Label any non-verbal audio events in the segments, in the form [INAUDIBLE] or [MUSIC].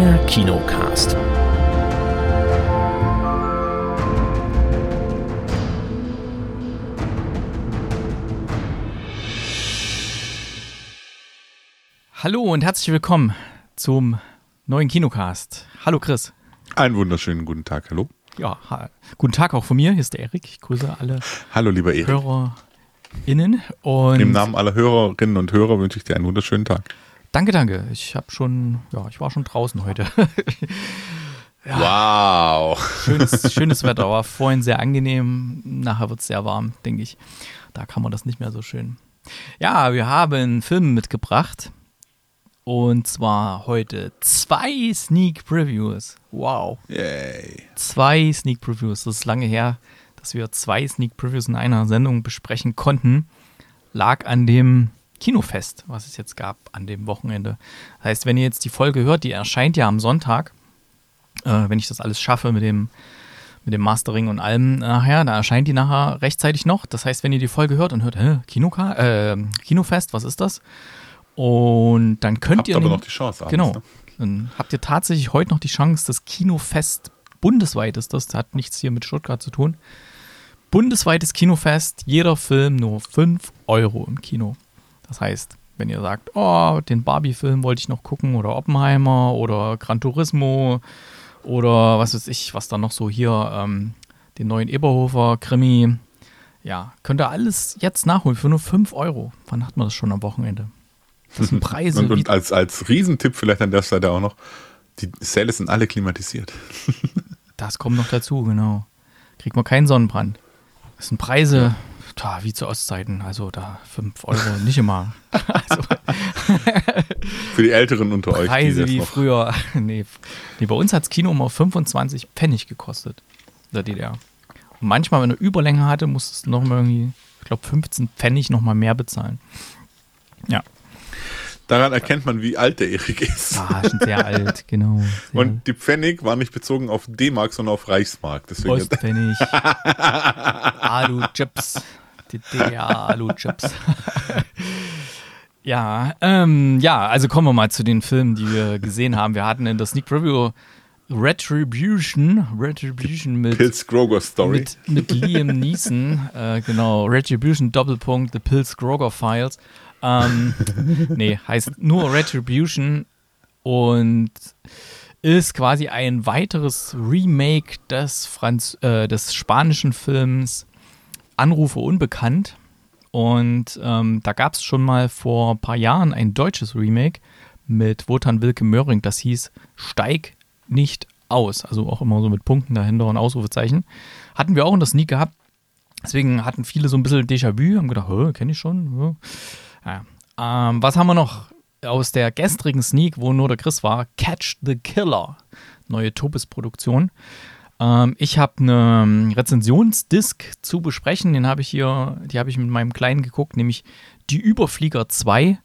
Der Kinocast. Hallo und herzlich willkommen zum neuen Kinocast. Hallo Chris. Einen wunderschönen guten Tag, hallo. Ja, ha guten Tag auch von mir. Hier ist der Erik. Ich grüße alle Hallo, lieber Erik. HörerInnen. Und Im Namen aller Hörerinnen und Hörer wünsche ich dir einen wunderschönen Tag. Danke, danke. Ich habe schon, ja, ich war schon draußen heute. [LAUGHS] Wow. schönes, [LAUGHS] schönes Wetter, war vorhin sehr angenehm. Nachher wird es sehr warm, denke ich. Da kann man das nicht mehr so schön. Ja, wir haben Filme mitgebracht. Und zwar heute zwei Sneak Previews. Wow. Yay. Zwei Sneak Previews. Das ist lange her, dass wir zwei Sneak Previews in einer Sendung besprechen konnten. Lag an dem Kinofest, was es jetzt gab an dem Wochenende. Das heißt, wenn ihr jetzt die Folge hört, die erscheint ja am Sonntag, äh, wenn ich das alles schaffe mit dem, mit dem Mastering und allem nachher, da erscheint die nachher rechtzeitig noch. Das heißt, wenn ihr die Folge hört und hört, hä, Kinoka äh, Kinofest, was ist das? Und dann könnt Habt ihr. aber nehm- noch die Chance. abends, Genau. ne? Dann habt ihr tatsächlich heute noch die Chance, das Kinofest bundesweit ist das, hat nichts hier mit Stuttgart zu tun. Bundesweites Kinofest, jeder Film nur 5 Euro im Kino. Das heißt, wenn ihr sagt, oh, den Barbie-Film wollte ich noch gucken oder Oppenheimer oder Gran Turismo oder was weiß ich, was da noch so hier, ähm, den neuen Eberhofer-Krimi, ja, könnt ihr alles jetzt nachholen für nur 5 Euro. Wann hat man das schon am Wochenende? Das sind [LAUGHS] Preise Und, und als, als Riesentipp vielleicht an der Seite auch noch, die Säle sind alle klimatisiert. Das kommt noch dazu, genau. Kriegt man keinen Sonnenbrand. Das sind Preise, tja, wie zu Ostzeiten. Also da 5 Euro nicht immer. [LAUGHS] Also Für die Älteren unter euch. die Preise wie noch- früher. [LAUGHS] Nee, nee bei uns hat das Kino immer 25 Pfennig gekostet. In der DDR. Und manchmal, wenn er Überlänge hatte, musstest du noch mal irgendwie, ich glaube, 15 Pfennig noch mal mehr bezahlen. Ja, Daran erkennt man, wie alt der Erik ist. ah, schon sehr alt, [LAUGHS] genau. Sehr Und die Pfennig war nicht bezogen auf D-Mark, sondern auf Reichsmark. Deswegen Ostpfennig. Alu-Chips. Die DDR-Alu-Chips. [LAUGHS] ja, ähm, ja, also kommen wir mal zu den Filmen, die wir gesehen haben. Wir hatten in der Sneak Preview Retribution, Retribution mit, Pilz Groger Story. mit, mit Liam Neeson, äh, genau, Retribution Doppelpunkt, The Pills Groger Files. Ähm, nee, heißt nur Retribution und ist quasi ein weiteres Remake des, Franz äh, des spanischen Films Anrufe unbekannt. Und ähm, da gab es schon mal vor ein paar Jahren ein deutsches Remake mit Wotan Wilke Möhring, das hieß Steig nicht aus. Also auch immer so mit Punkten dahinter und Ausrufezeichen. Hatten wir auch in der Sneak gehabt. Deswegen hatten viele so ein bisschen Déjà-vu, haben gedacht, kenne ich schon. Ja. Ähm, was haben wir noch aus der gestrigen Sneak, wo nur der Chris war? Catch the Killer. Neue Topis-Produktion. Ähm, ich habe eine Rezensionsdisk zu besprechen. Den habe ich hier, die habe ich mit meinem Kleinen geguckt, nämlich Die Überflieger 2.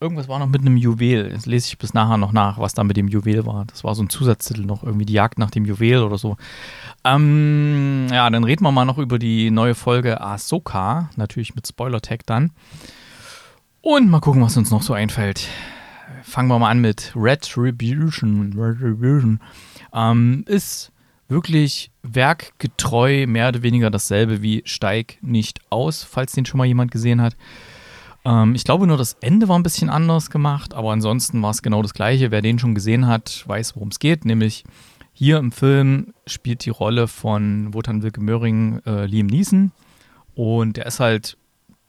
Irgendwas war noch mit einem Juwel. Das lese ich bis nachher noch nach, was da mit dem Juwel war. Das war so ein Zusatztitel noch, irgendwie die Jagd nach dem Juwel oder so. Ähm, ja, dann reden wir mal noch über die neue Folge Ahsoka. Natürlich mit Spoiler-Tag dann. Und mal gucken, was uns noch so einfällt. Fangen wir mal an mit Retribution. Retribution. Ähm, ist wirklich werkgetreu, mehr oder weniger dasselbe wie Steig nicht aus, falls den schon mal jemand gesehen hat. Ähm, ich glaube nur, das Ende war ein bisschen anders gemacht, aber ansonsten war es genau das gleiche. Wer den schon gesehen hat, weiß, worum es geht. Nämlich hier im Film spielt die Rolle von Wotan Wilke Möhring äh, Liam Neeson. Und der ist halt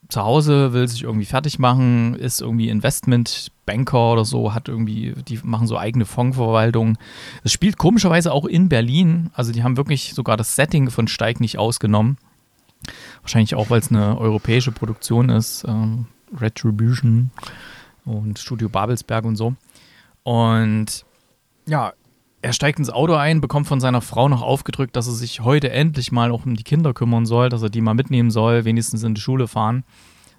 zu Hause, will sich irgendwie fertig machen, ist irgendwie Investmentbanker oder so, hat irgendwie, die machen so eigene Fondsverwaltung. Es spielt komischerweise auch in Berlin. Also die haben wirklich sogar das Setting von Steig nicht ausgenommen. Wahrscheinlich auch, weil es eine europäische Produktion ist. Ähm, Retribution und Studio Babelsberg und so. Und ja, er steigt ins Auto ein, bekommt von seiner Frau noch aufgedrückt, dass er sich heute endlich mal auch um die Kinder kümmern soll, dass er die mal mitnehmen soll, wenigstens in die Schule fahren.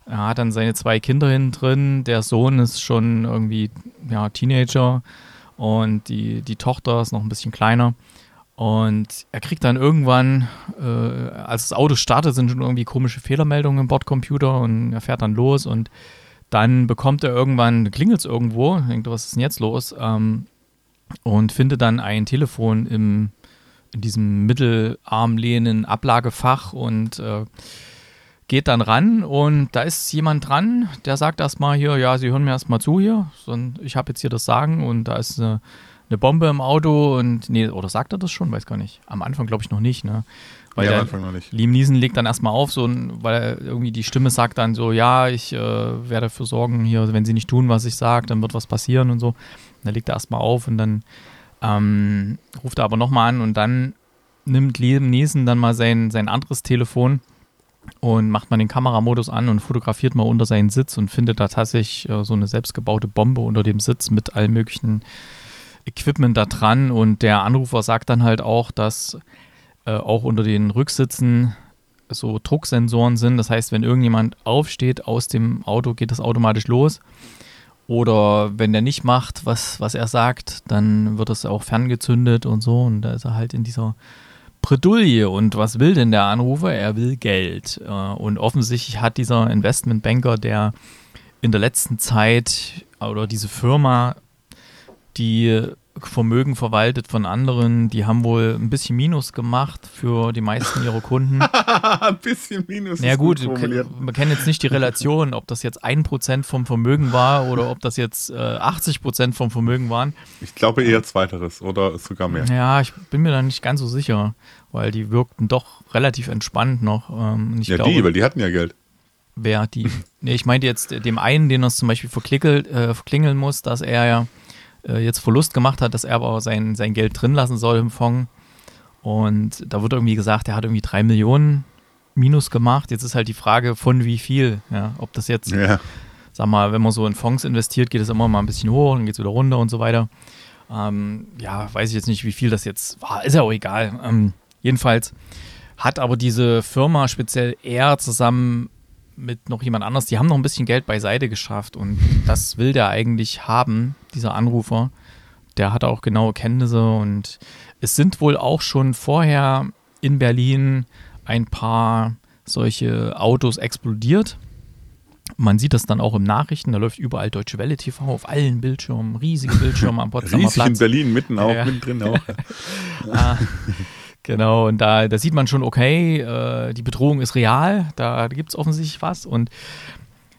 Er hat dann seine zwei Kinder hinten drin. Der Sohn ist schon irgendwie ja, Teenager und die, die Tochter ist noch ein bisschen kleiner. Und er kriegt dann irgendwann, äh, als das Auto startet, sind schon irgendwie komische Fehlermeldungen im Bordcomputer und er fährt dann los und dann bekommt er irgendwann, klingelt es irgendwo, denkt, was ist denn jetzt los? Ähm, und findet dann ein Telefon im, in diesem mittelarmlehnen Ablagefach und äh, geht dann ran und da ist jemand dran, der sagt erstmal hier, ja, Sie hören mir erstmal zu hier, ich habe jetzt hier das Sagen und da ist eine, eine, Bombe im Auto und, nee, oder sagt er das schon? Weiß gar nicht. Am Anfang glaube ich noch nicht, ne? Weil ja, am Anfang noch nicht. Liam Neeson legt dann erstmal auf, so, weil irgendwie die Stimme sagt dann so, ja, ich äh, werde dafür sorgen hier, wenn Sie nicht tun, was ich sage, dann wird was passieren und so. Und dann legt er erstmal auf und dann ähm, ruft er aber nochmal an und dann nimmt Liam Neeson dann mal sein, sein anderes Telefon und macht man den Kameramodus an und fotografiert mal unter seinen Sitz und findet da tatsächlich äh, so eine selbstgebaute Bombe unter dem Sitz mit allen möglichen Equipment da dran und der Anrufer sagt dann halt auch, dass äh, auch unter den Rücksitzen so Drucksensoren sind. Das heißt, wenn irgendjemand aufsteht aus dem Auto, geht das automatisch los. Oder wenn der nicht macht, was, was er sagt, dann wird das auch ferngezündet und so. Und da ist er halt in dieser Bredouille. Und was will denn der Anrufer? Er will Geld. Äh, und offensichtlich hat dieser Investmentbanker, der in der letzten Zeit oder diese Firma, die Vermögen verwaltet von anderen, die haben wohl ein bisschen Minus gemacht für die meisten ihrer Kunden. [LAUGHS] ein bisschen Minus. Ja gut, gut man kennt jetzt nicht die Relation, ob das jetzt ein Prozent vom Vermögen war oder ob das jetzt äh, 80 Prozent vom Vermögen waren. Ich glaube eher zweiteres oder sogar mehr. Ja, ich bin mir da nicht ganz so sicher, weil die wirkten doch relativ entspannt noch. Ähm, ja, glaube, die, weil die hatten ja Geld. Wer die? nee, ich meinte jetzt dem einen, den er zum Beispiel äh, verklingeln muss, dass er ja äh, jetzt Verlust gemacht hat, dass er aber sein, sein Geld drin lassen soll im Fonds. Und da wird irgendwie gesagt, er hat irgendwie drei Millionen Minus gemacht. Jetzt ist halt die Frage, von wie viel. Ja, ob das jetzt, ja. sag mal, wenn man so in Fonds investiert, geht es immer mal ein bisschen hoch, dann geht es wieder runter und so weiter. Ähm, ja, weiß ich jetzt nicht, wie viel das jetzt war. Ist ja auch egal. Ähm, jedenfalls hat aber diese Firma speziell er zusammen mit noch jemand anders, die haben noch ein bisschen Geld beiseite geschafft und das will der eigentlich haben, dieser Anrufer. Der hat auch genaue Kenntnisse und es sind wohl auch schon vorher in Berlin ein paar solche Autos explodiert. Man sieht das dann auch im Nachrichten, da läuft überall Deutsche Welle TV auf allen Bildschirmen, riesige Bildschirme am Potsdamer Riesig Platz. in Berlin, mitten auch, ja. mittendrin auch. [LAUGHS] ah, Genau, und da, da sieht man schon, okay, äh, die Bedrohung ist real, da gibt es offensichtlich was. Und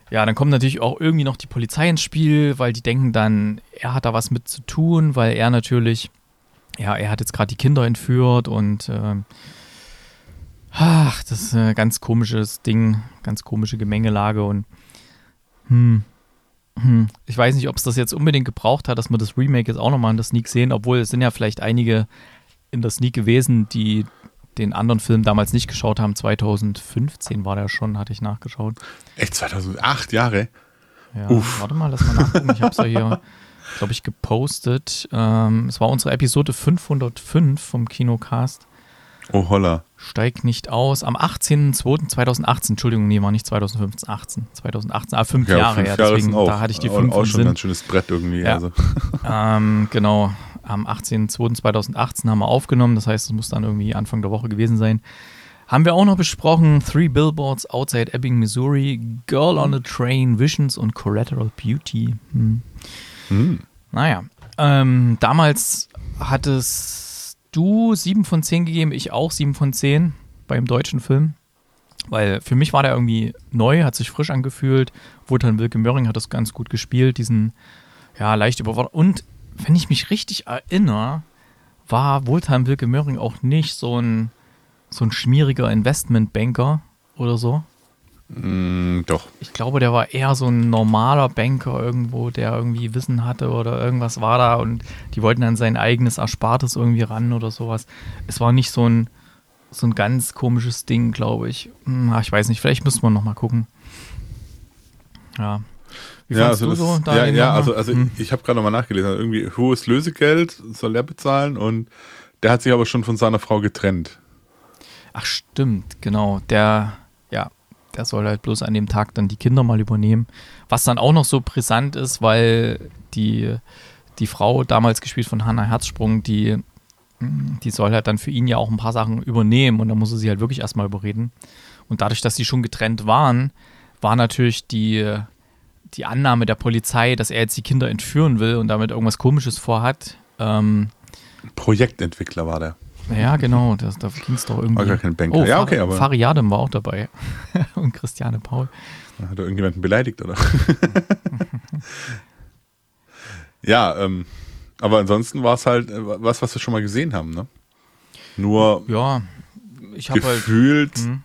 ja, dann kommt natürlich auch irgendwie noch die Polizei ins Spiel, weil die denken dann, er hat da was mit zu tun, weil er natürlich, ja, er hat jetzt gerade die Kinder entführt und äh, ach, das ist ein ganz komisches Ding, ganz komische Gemengelage und hm, hm, ich weiß nicht, ob es das jetzt unbedingt gebraucht hat, dass wir das Remake jetzt auch nochmal in der Sneak sehen, obwohl es sind ja vielleicht einige in der Sneak gewesen, die den anderen Film damals nicht geschaut haben. 2015 war der schon, hatte ich nachgeschaut. Echt 2008 Jahre? Ja, Uff. warte mal, lass mal nachgucken. Ich habe es ja hier, [LAUGHS] glaube ich, gepostet. Ähm, es war unsere Episode 505 vom Kinocast. Oh holla. Steigt nicht aus. Am 18.02.2018, Entschuldigung, nee, war nicht 2015, 18. 2018, ah, fünf ja, Jahre fünf her. Deswegen, auch, da hatte ich die fünf auch schon ein schönes Brett irgendwie. Ja. Also. Ähm, genau am 18.02.2018 haben wir aufgenommen. Das heißt, es muss dann irgendwie Anfang der Woche gewesen sein. Haben wir auch noch besprochen: Three Billboards Outside Ebbing, Missouri, Girl on a Train, Visions und Collateral Beauty. Hm. Hm. Naja, ähm, damals hattest du 7 von 10 gegeben, ich auch 7 von 10 beim deutschen Film. Weil für mich war der irgendwie neu, hat sich frisch angefühlt. Wotan Wilke Möhring hat das ganz gut gespielt, diesen ja, leicht überfordert. Und wenn ich mich richtig erinnere, war Wohltan Wilke Möhring auch nicht so ein, so ein schmieriger Investmentbanker oder so. Mm, doch. Ich glaube, der war eher so ein normaler Banker irgendwo, der irgendwie Wissen hatte oder irgendwas war da und die wollten dann sein eigenes Erspartes irgendwie ran oder sowas. Es war nicht so ein, so ein ganz komisches Ding, glaube ich. Hm, ich weiß nicht, vielleicht müssen wir nochmal gucken. Ja, wie ja, also du das, so? Ja, ja also, also hm. ich habe gerade nochmal nachgelesen. Also irgendwie hohes Lösegeld soll er bezahlen und der hat sich aber schon von seiner Frau getrennt. Ach stimmt, genau. Der, ja, der soll halt bloß an dem Tag dann die Kinder mal übernehmen. Was dann auch noch so brisant ist, weil die, die Frau, damals gespielt von Hannah Herzsprung, die, die soll halt dann für ihn ja auch ein paar Sachen übernehmen und da muss er sie halt wirklich erstmal überreden. Und dadurch, dass sie schon getrennt waren, war natürlich die die Annahme der Polizei, dass er jetzt die Kinder entführen will und damit irgendwas Komisches vorhat, Ähm, Projektentwickler war der. Ja, genau, das, da ging es doch irgendwie. War gar kein Banker. Oh, ja, okay, aber. Fariadem war auch dabei. [LAUGHS] Und Christiane Paul. Hat er irgendjemanden beleidigt, oder? [LAUGHS] ja, ähm, aber ansonsten war es halt äh, was, was wir schon mal gesehen haben, ne? Nur ja, ich halt, gefühlt, halt, hm.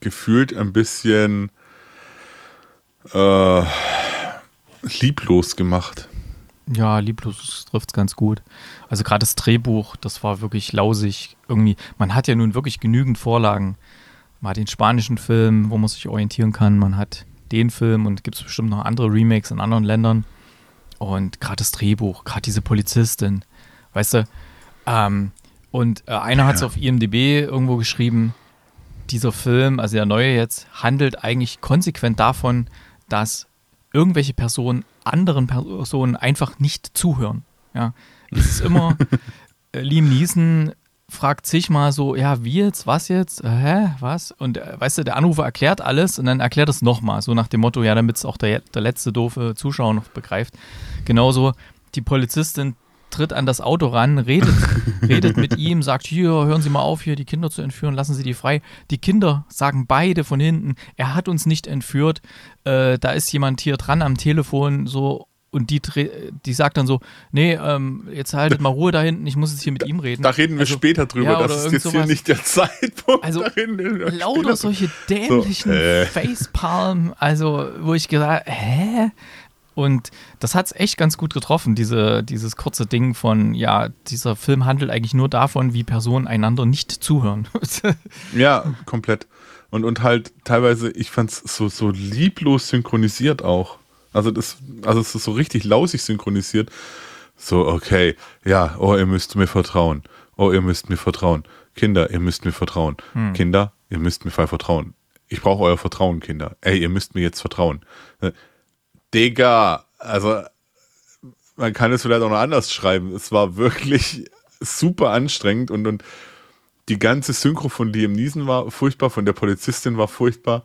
gefühlt ein bisschen äh, lieblos gemacht. Ja, lieblos trifft es ganz gut. Also gerade das Drehbuch, das war wirklich lausig. Irgendwie, man hat ja nun wirklich genügend Vorlagen. Man hat den spanischen Film, wo man sich orientieren kann. Man hat den Film und gibt es bestimmt noch andere Remakes in anderen Ländern. Und gerade das Drehbuch, gerade diese Polizistin, weißt du, ähm, und äh, einer hat es auf IMDb irgendwo geschrieben, dieser Film, also der neue jetzt, handelt eigentlich konsequent davon, dass irgendwelche Personen anderen Personen einfach nicht zuhören. Ja, es ist immer, [LAUGHS] äh, Liam Neeson fragt sich mal so, ja, wie jetzt, was jetzt, äh, hä, was? Und äh, weißt du, der Anrufer erklärt alles und dann erklärt es nochmal, so nach dem Motto, ja, damit es auch der, der letzte doofe Zuschauer noch begreift. Genauso, die Polizistin tritt an das Auto ran, redet, [LAUGHS] redet mit ihm, sagt, hier, hören Sie mal auf, hier die Kinder zu entführen, lassen Sie die frei. Die Kinder sagen beide von hinten, er hat uns nicht entführt, äh, da ist jemand hier dran am Telefon, so und die, die sagt dann so, nee, ähm, jetzt haltet mal Ruhe da hinten, ich muss jetzt hier mit ihm reden. Da reden wir also, später drüber, ja, das ist jetzt sowas. hier nicht der Zeitpunkt. Also lauter solche dämlichen so, äh. Facepalm, also wo ich gesagt hä? Und das hat es echt ganz gut getroffen, diese, dieses kurze Ding von, ja, dieser Film handelt eigentlich nur davon, wie Personen einander nicht zuhören. [LAUGHS] ja, komplett. Und, und halt teilweise, ich fand es so, so lieblos synchronisiert auch. Also das, also es ist so richtig lausig synchronisiert. So, okay, ja, oh, ihr müsst mir vertrauen. Oh, ihr müsst mir vertrauen. Kinder, ihr müsst mir vertrauen. Hm. Kinder, ihr müsst mir vertrauen. Ich brauche euer Vertrauen, Kinder. Ey, ihr müsst mir jetzt vertrauen. Digga, also man kann es vielleicht auch noch anders schreiben. Es war wirklich super anstrengend und, und die ganze Synchro von Liam Neeson war furchtbar, von der Polizistin war furchtbar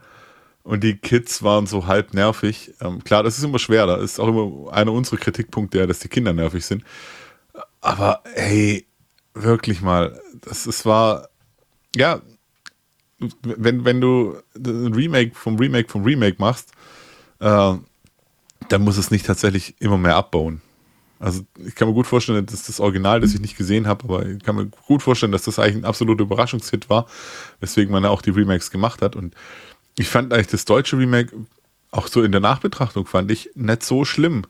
und die Kids waren so halb nervig. Ähm, klar, das ist immer schwer, da ist auch immer einer unserer Kritikpunkte, dass die Kinder nervig sind. Aber hey, wirklich mal, das, das war, ja, wenn, wenn du ein Remake vom Remake vom Remake machst, äh, dann muss es nicht tatsächlich immer mehr abbauen. Also ich kann mir gut vorstellen, dass das Original, das ich nicht gesehen habe, aber ich kann mir gut vorstellen, dass das eigentlich ein absoluter Überraschungshit war, weswegen man ja auch die Remakes gemacht hat. Und ich fand eigentlich das deutsche Remake, auch so in der Nachbetrachtung, fand ich nicht so schlimm.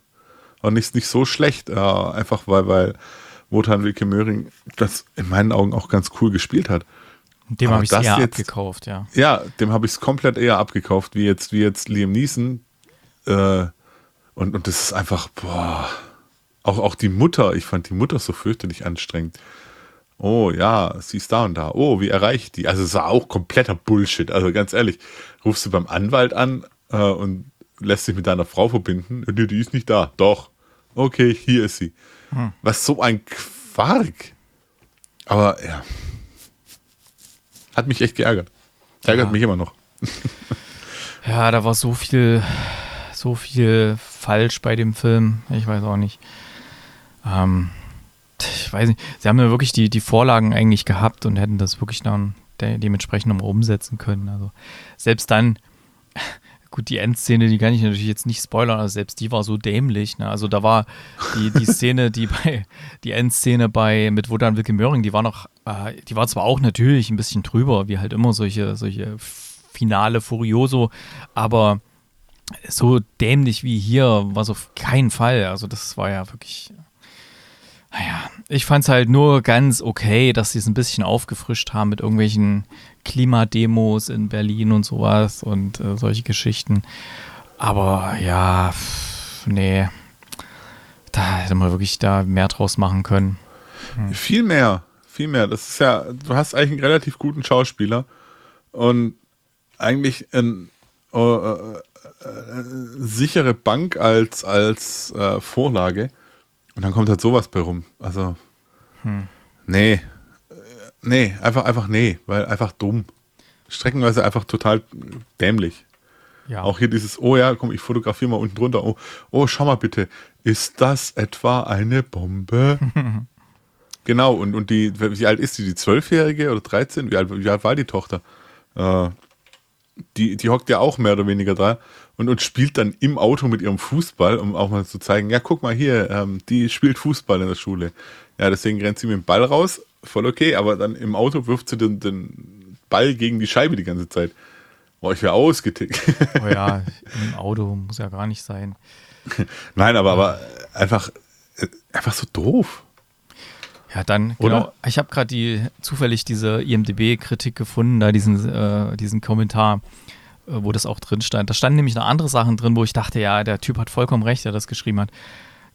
Und nicht, nicht so schlecht. Äh, einfach weil, weil Wotan Wilke Möhring das in meinen Augen auch ganz cool gespielt hat. Dem habe ich es eher jetzt, abgekauft, ja. Ja, dem habe ich es komplett eher abgekauft, wie jetzt, wie jetzt Liam Neeson. Äh, und, und das ist einfach, boah. Auch, auch die Mutter, ich fand die Mutter so fürchterlich anstrengend. Oh ja, sie ist da und da. Oh, wie erreiche ich die? Also es war auch kompletter Bullshit. Also ganz ehrlich, rufst du beim Anwalt an äh, und lässt dich mit deiner Frau verbinden. Nee, die ist nicht da. Doch. Okay, hier ist sie. Hm. Was so ein Quark. Aber ja. Hat mich echt geärgert. Ärgert ja. mich immer noch. ja, da war so viel, so viel falsch bei dem Film. Ich weiß auch nicht. Ähm, ich weiß nicht. Sie haben ja wirklich die, die Vorlagen eigentlich gehabt und hätten das wirklich dann de dementsprechend nochmal umsetzen können. Also selbst dann, [LAUGHS] gut, die Endszene, die kann ich natürlich jetzt nicht spoilern, aber selbst die war so dämlich. Ne? Also da war die, die Szene, die bei, die Endszene bei mit Wodan Wilke Möhring, die war noch, äh, die war zwar auch natürlich ein bisschen drüber, wie halt immer solche, solche Finale Furioso, aber so dämlich wie hier war es auf keinen Fall. Also das war ja wirklich. Naja, ich fand es halt nur ganz okay, dass sie es ein bisschen aufgefrischt haben mit irgendwelchen Klimademos in Berlin und sowas und äh, solche Geschichten. Aber ja, nee, da hätte man wirklich da mehr draus machen können. Hm. Viel mehr, viel mehr. Das ist ja, du hast eigentlich einen relativ guten Schauspieler und eigentlich ein, uh, äh, sichere Bank als, als äh, Vorlage. Und dann kommt halt sowas bei rum. Also, hm. nee. Nee, einfach, einfach nee, weil einfach dumm. Streckenweise einfach total dämlich. Ja. Auch hier dieses, oh ja, komm, ich fotografiere mal unten drunter. Oh, oh, schau mal bitte, ist das etwa eine Bombe? [LAUGHS] Genau, und, und die, wie alt ist die? Die Zwölfjährige oder 13? Wie alt, wie alt war die Tochter? Äh, die, die hockt ja auch mehr oder weniger da und, und spielt dann im Auto mit ihrem Fußball, um auch mal zu zeigen, ja, guck mal hier, ähm, die spielt Fußball in der Schule. Ja, deswegen rennt sie mit dem Ball raus, voll okay, aber dann im Auto wirft sie den, den Ball gegen die Scheibe die ganze Zeit. Boah, ich wäre ausgetickt. Oh ja, [LAUGHS] im Auto muss ja gar nicht sein. Nein, aber, aber einfach, einfach so doof. Ja, dann, genau. Oder? Ich habe gerade die zufällig diese IMDB-Kritik gefunden, da diesen, äh, diesen Kommentar, äh, wo das auch drin stand. Da standen nämlich noch andere Sachen drin, wo ich dachte, ja, der Typ hat vollkommen recht, der das geschrieben hat.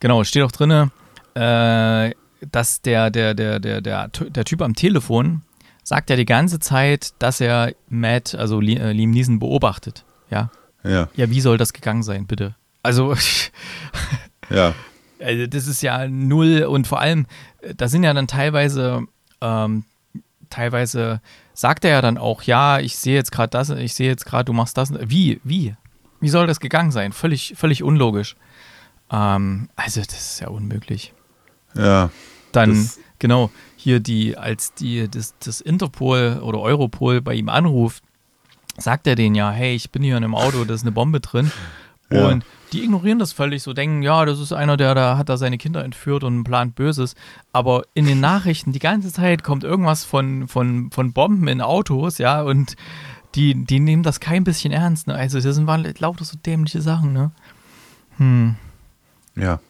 Genau, steht auch drin, äh, dass der, der, der, der, der, der Typ am Telefon sagt ja die ganze Zeit, dass er Matt, also äh, Liam Neeson, beobachtet. Ja. Ja. Ja, wie soll das gegangen sein, bitte? Also. [LAUGHS] ja. Also das ist ja null und vor allem, da sind ja dann teilweise, ähm, teilweise sagt er ja dann auch, ja, ich sehe jetzt gerade das, ich sehe jetzt gerade, du machst das. Wie? Wie? Wie soll das gegangen sein? Völlig, völlig unlogisch. Ähm, also, das ist ja unmöglich. Ja. Dann, genau, hier die, als die, das, das Interpol oder Europol bei ihm anruft, sagt er denen ja, hey, ich bin hier in einem Auto, da ist eine Bombe drin. Ja. Und die ignorieren das völlig, so denken, ja, das ist einer, der da hat da seine Kinder entführt und plant Böses. Aber in den Nachrichten die ganze Zeit kommt irgendwas von, von, von Bomben in Autos, ja, und die, die nehmen das kein bisschen ernst. Ne? Also das sind lauter so dämliche Sachen, ne? Hm. Ja,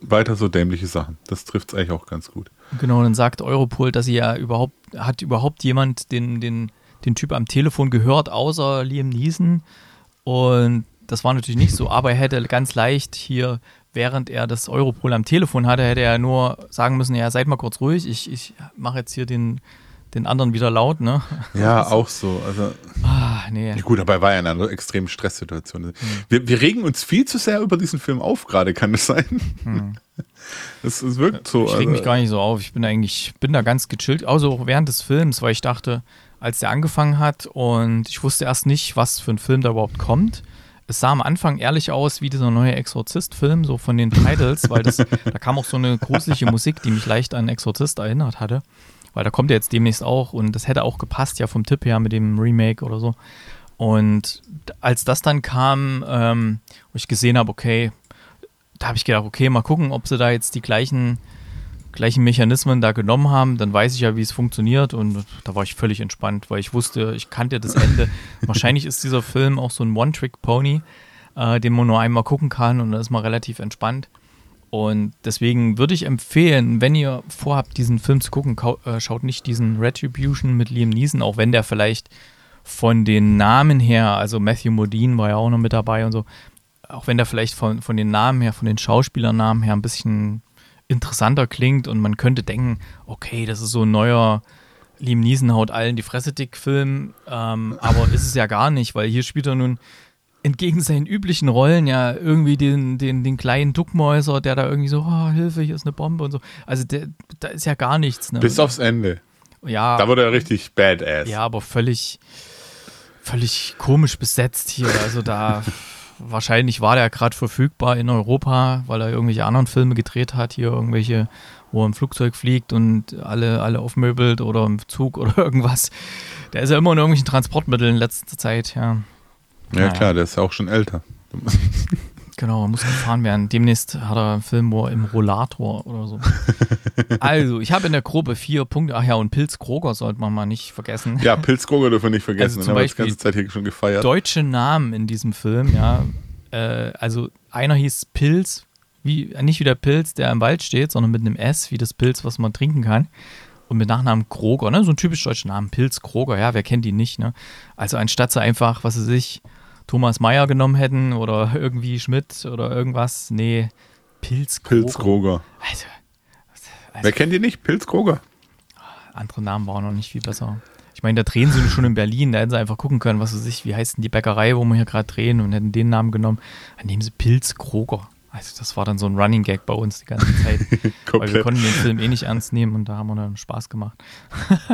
weiter so dämliche Sachen. Das trifft es eigentlich auch ganz gut. Genau, dann sagt Europol, dass sie ja überhaupt, hat überhaupt jemand den, den, den Typ am Telefon gehört, außer Liam Neeson. Und das war natürlich nicht so, aber er hätte ganz leicht hier, während er das Europol am Telefon hatte, hätte er nur sagen müssen, ja, seid mal kurz ruhig, ich, ich mache jetzt hier den, den anderen wieder laut, ne? Ja, also, auch so. Also, ah, nee. Gut, dabei war ja eine extrem Stresssituation. Hm. Wir, wir regen uns viel zu sehr über diesen Film auf, gerade kann es sein. Hm. [LAUGHS] Es, es wirkt so. Ich reg also, mich gar nicht so auf. Ich bin eigentlich, bin da ganz gechillt, außer auch während des Films, weil ich dachte, als der angefangen hat und ich wusste erst nicht, was für ein Film da überhaupt kommt es sah am Anfang ehrlich aus wie dieser neue Exorzist-Film, so von den Titles, weil das, [LAUGHS] da kam auch so eine gruselige Musik, die mich leicht an Exorzist erinnert hatte. Weil da kommt er jetzt demnächst auch und das hätte auch gepasst, ja, vom Tipp her mit dem Remake oder so. Und als das dann kam, ähm, wo ich gesehen habe, okay, da habe ich gedacht, okay, mal gucken, ob sie da jetzt die gleichen gleichen Mechanismen da genommen haben, dann weiß ich ja, wie es funktioniert und da war ich völlig entspannt, weil ich wusste, ich kannte das Ende. [LAUGHS] Wahrscheinlich ist dieser Film auch so ein One-Trick-Pony, äh, den man nur einmal gucken kann und da ist man relativ entspannt. Und deswegen würde ich empfehlen, wenn ihr vorhabt, diesen Film zu gucken, äh, schaut nicht diesen Retribution mit Liam Neeson, auch wenn der vielleicht von den Namen her, also Matthew Modine war ja auch noch mit dabei und so, auch wenn der vielleicht von, von den Namen her, von den Schauspielernamen her ein bisschen interessanter klingt und man könnte denken, okay, das ist so ein neuer Liam Neeson haut allen die Fresse dick Film, ähm, aber ist es ja gar nicht, weil hier spielt er nun entgegen seinen üblichen Rollen ja irgendwie den, den, den kleinen Duckmäuser, der da irgendwie so, oh, Hilfe, hier ist eine Bombe und so. Also der, da ist ja gar nichts. Ne? Bis aufs Ende. Ja. Da wurde er richtig badass. Ja, aber völlig, völlig komisch besetzt hier. Also da [LAUGHS] wahrscheinlich war der gerade verfügbar in Europa, weil er irgendwelche anderen Filme gedreht hat, hier irgendwelche, wo er im Flugzeug fliegt und alle, alle aufmöbelt oder im Zug [LAUGHS] oder irgendwas. Der ist ja immer in irgendwelchen Transportmitteln in letzter Zeit, ja. Ja, naja. klar, der ist ja auch schon älter. Genau, muss gefahren werden. Demnächst hat er einen Film, wo er im Rollator oder so. [LAUGHS] also, ich habe in der Gruppe vier Punkte. Ach ja, und Pilz Kroger sollte man mal nicht vergessen. Ja, Pilz Kroger dürfen wir nicht vergessen. Also zum Den Beispiel haben wir die ganze Zeit hier schon gefeiert. Deutsche Namen in diesem Film, ja. Äh, also, einer hieß Pilz, wie, nicht wie der Pilz, der im Wald steht, sondern mit einem S, wie das Pilz, was man trinken kann. Und mit Nachnamen Kroger, ne? So ein typisch deutscher Name, Pilz Kroger, ja, wer kennt ihn nicht, ne? Also, anstatt so einfach, was weiß ich, Thomas Meyer genommen hätten oder irgendwie Schmidt oder irgendwas. Nee, Pilz Kroger. Pilz Kroger. Also, also, Wer kennt ihn nicht? Pilz Kroger. Andere Namen waren noch nicht viel besser. Ich meine, da drehen sie [LAUGHS] schon in Berlin, da hätten sie einfach gucken können, was weiß ich, wie heißt denn die Bäckerei, wo wir hier gerade drehen und hätten den Namen genommen. Dann nehmen sie Pilz Kroger. Also das war dann so ein Running Gag bei uns die ganze Zeit. [LAUGHS] weil wir konnten den Film eh nicht ernst nehmen und da haben wir dann Spaß gemacht. [LAUGHS]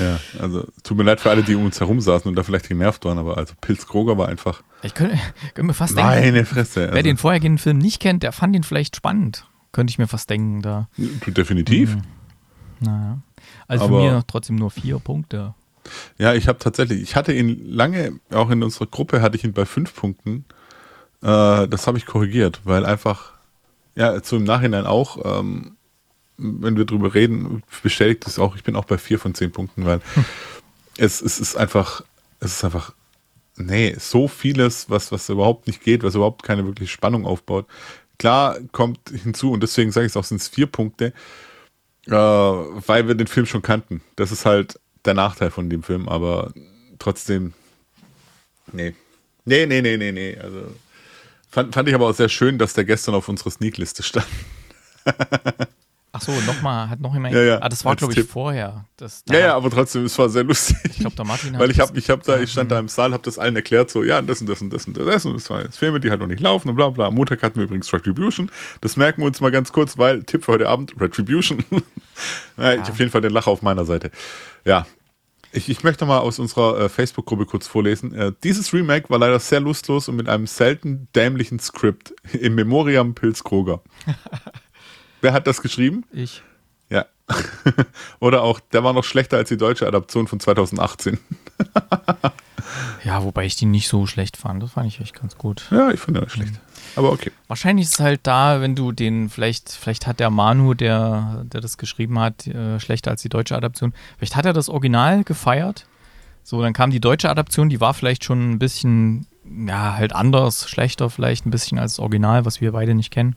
ja, also tut mir leid für alle, die um uns herum saßen und da vielleicht genervt waren, aber also Pilz Kroger war einfach. Ich könnte, könnte mir fast denken. Meine Fresse. Also. Wer den vorhergehenden Film nicht kennt, der fand ihn vielleicht spannend. Könnte ich mir fast denken da. Definitiv. Mhm. Naja. Also Aber- für mir trotzdem nur vier Punkte. Ja, ich habe tatsächlich, ich hatte ihn lange, auch in unserer Gruppe hatte ich ihn bei fünf Punkten. Äh, das habe ich korrigiert, weil einfach, ja, so im Nachhinein auch, ähm, wenn wir drüber reden, bestätigt es auch, ich bin auch bei vier von zehn Punkten, weil es, es ist einfach, es ist einfach, nee, so vieles, was, was überhaupt nicht geht, was überhaupt keine wirkliche Spannung aufbaut. Klar kommt hinzu, und deswegen sage ich es auch, sind es vier Punkte, äh, weil wir den Film schon kannten. Das ist halt der Nachteil von dem Film, aber trotzdem, nee. Nee, nee, nee, nee, nee. Also, fand, fand ich aber auch sehr schön, dass der gestern auf unserer Sneak-Liste stand. [LAUGHS] Ach so, nochmal, hat noch jemand. Ja, ja, ah, das war, glaube ich, Tipp. vorher. Das, da, Ja, ja, aber trotzdem, es war sehr lustig. Ich glaube, der Martin hat. Weil ich habe, ich habe da, ich stand da im Saal, habe das allen erklärt, so, ja, das und das und das und das und das waren jetzt Filme, die halt noch nicht laufen und bla bla. Am Montag hatten wir übrigens Retribution. Das merken wir uns mal ganz kurz, weil Tipp für heute Abend, Retribution. [LAUGHS] ja, ich auf jeden Fall den Lacher auf meiner Seite. Ja. Ich, ich möchte mal aus unserer äh, Facebook-Gruppe kurz vorlesen. Äh, dieses Remake war leider sehr lustlos und mit einem selten dämlichen Skript. Im Memoriam Pilz Kroger. [LAUGHS] Wer hat das geschrieben? Ich. Ja. [LAUGHS] Oder auch, der war noch schlechter als die deutsche Adaption von 2018. [LAUGHS] Ja, wobei ich die nicht so schlecht fand. Das fand ich echt ganz gut. Ja, ich finde das schlecht. Aber okay. Wahrscheinlich ist es halt da, wenn du den, vielleicht, vielleicht hat der Manu, der, der das geschrieben hat, äh, schlechter als die deutsche Adaption. Vielleicht hat er das Original gefeiert. So, dann kam die deutsche Adaption, die war vielleicht schon ein bisschen, ja, halt anders, schlechter vielleicht ein bisschen als das Original, was wir beide nicht kennen.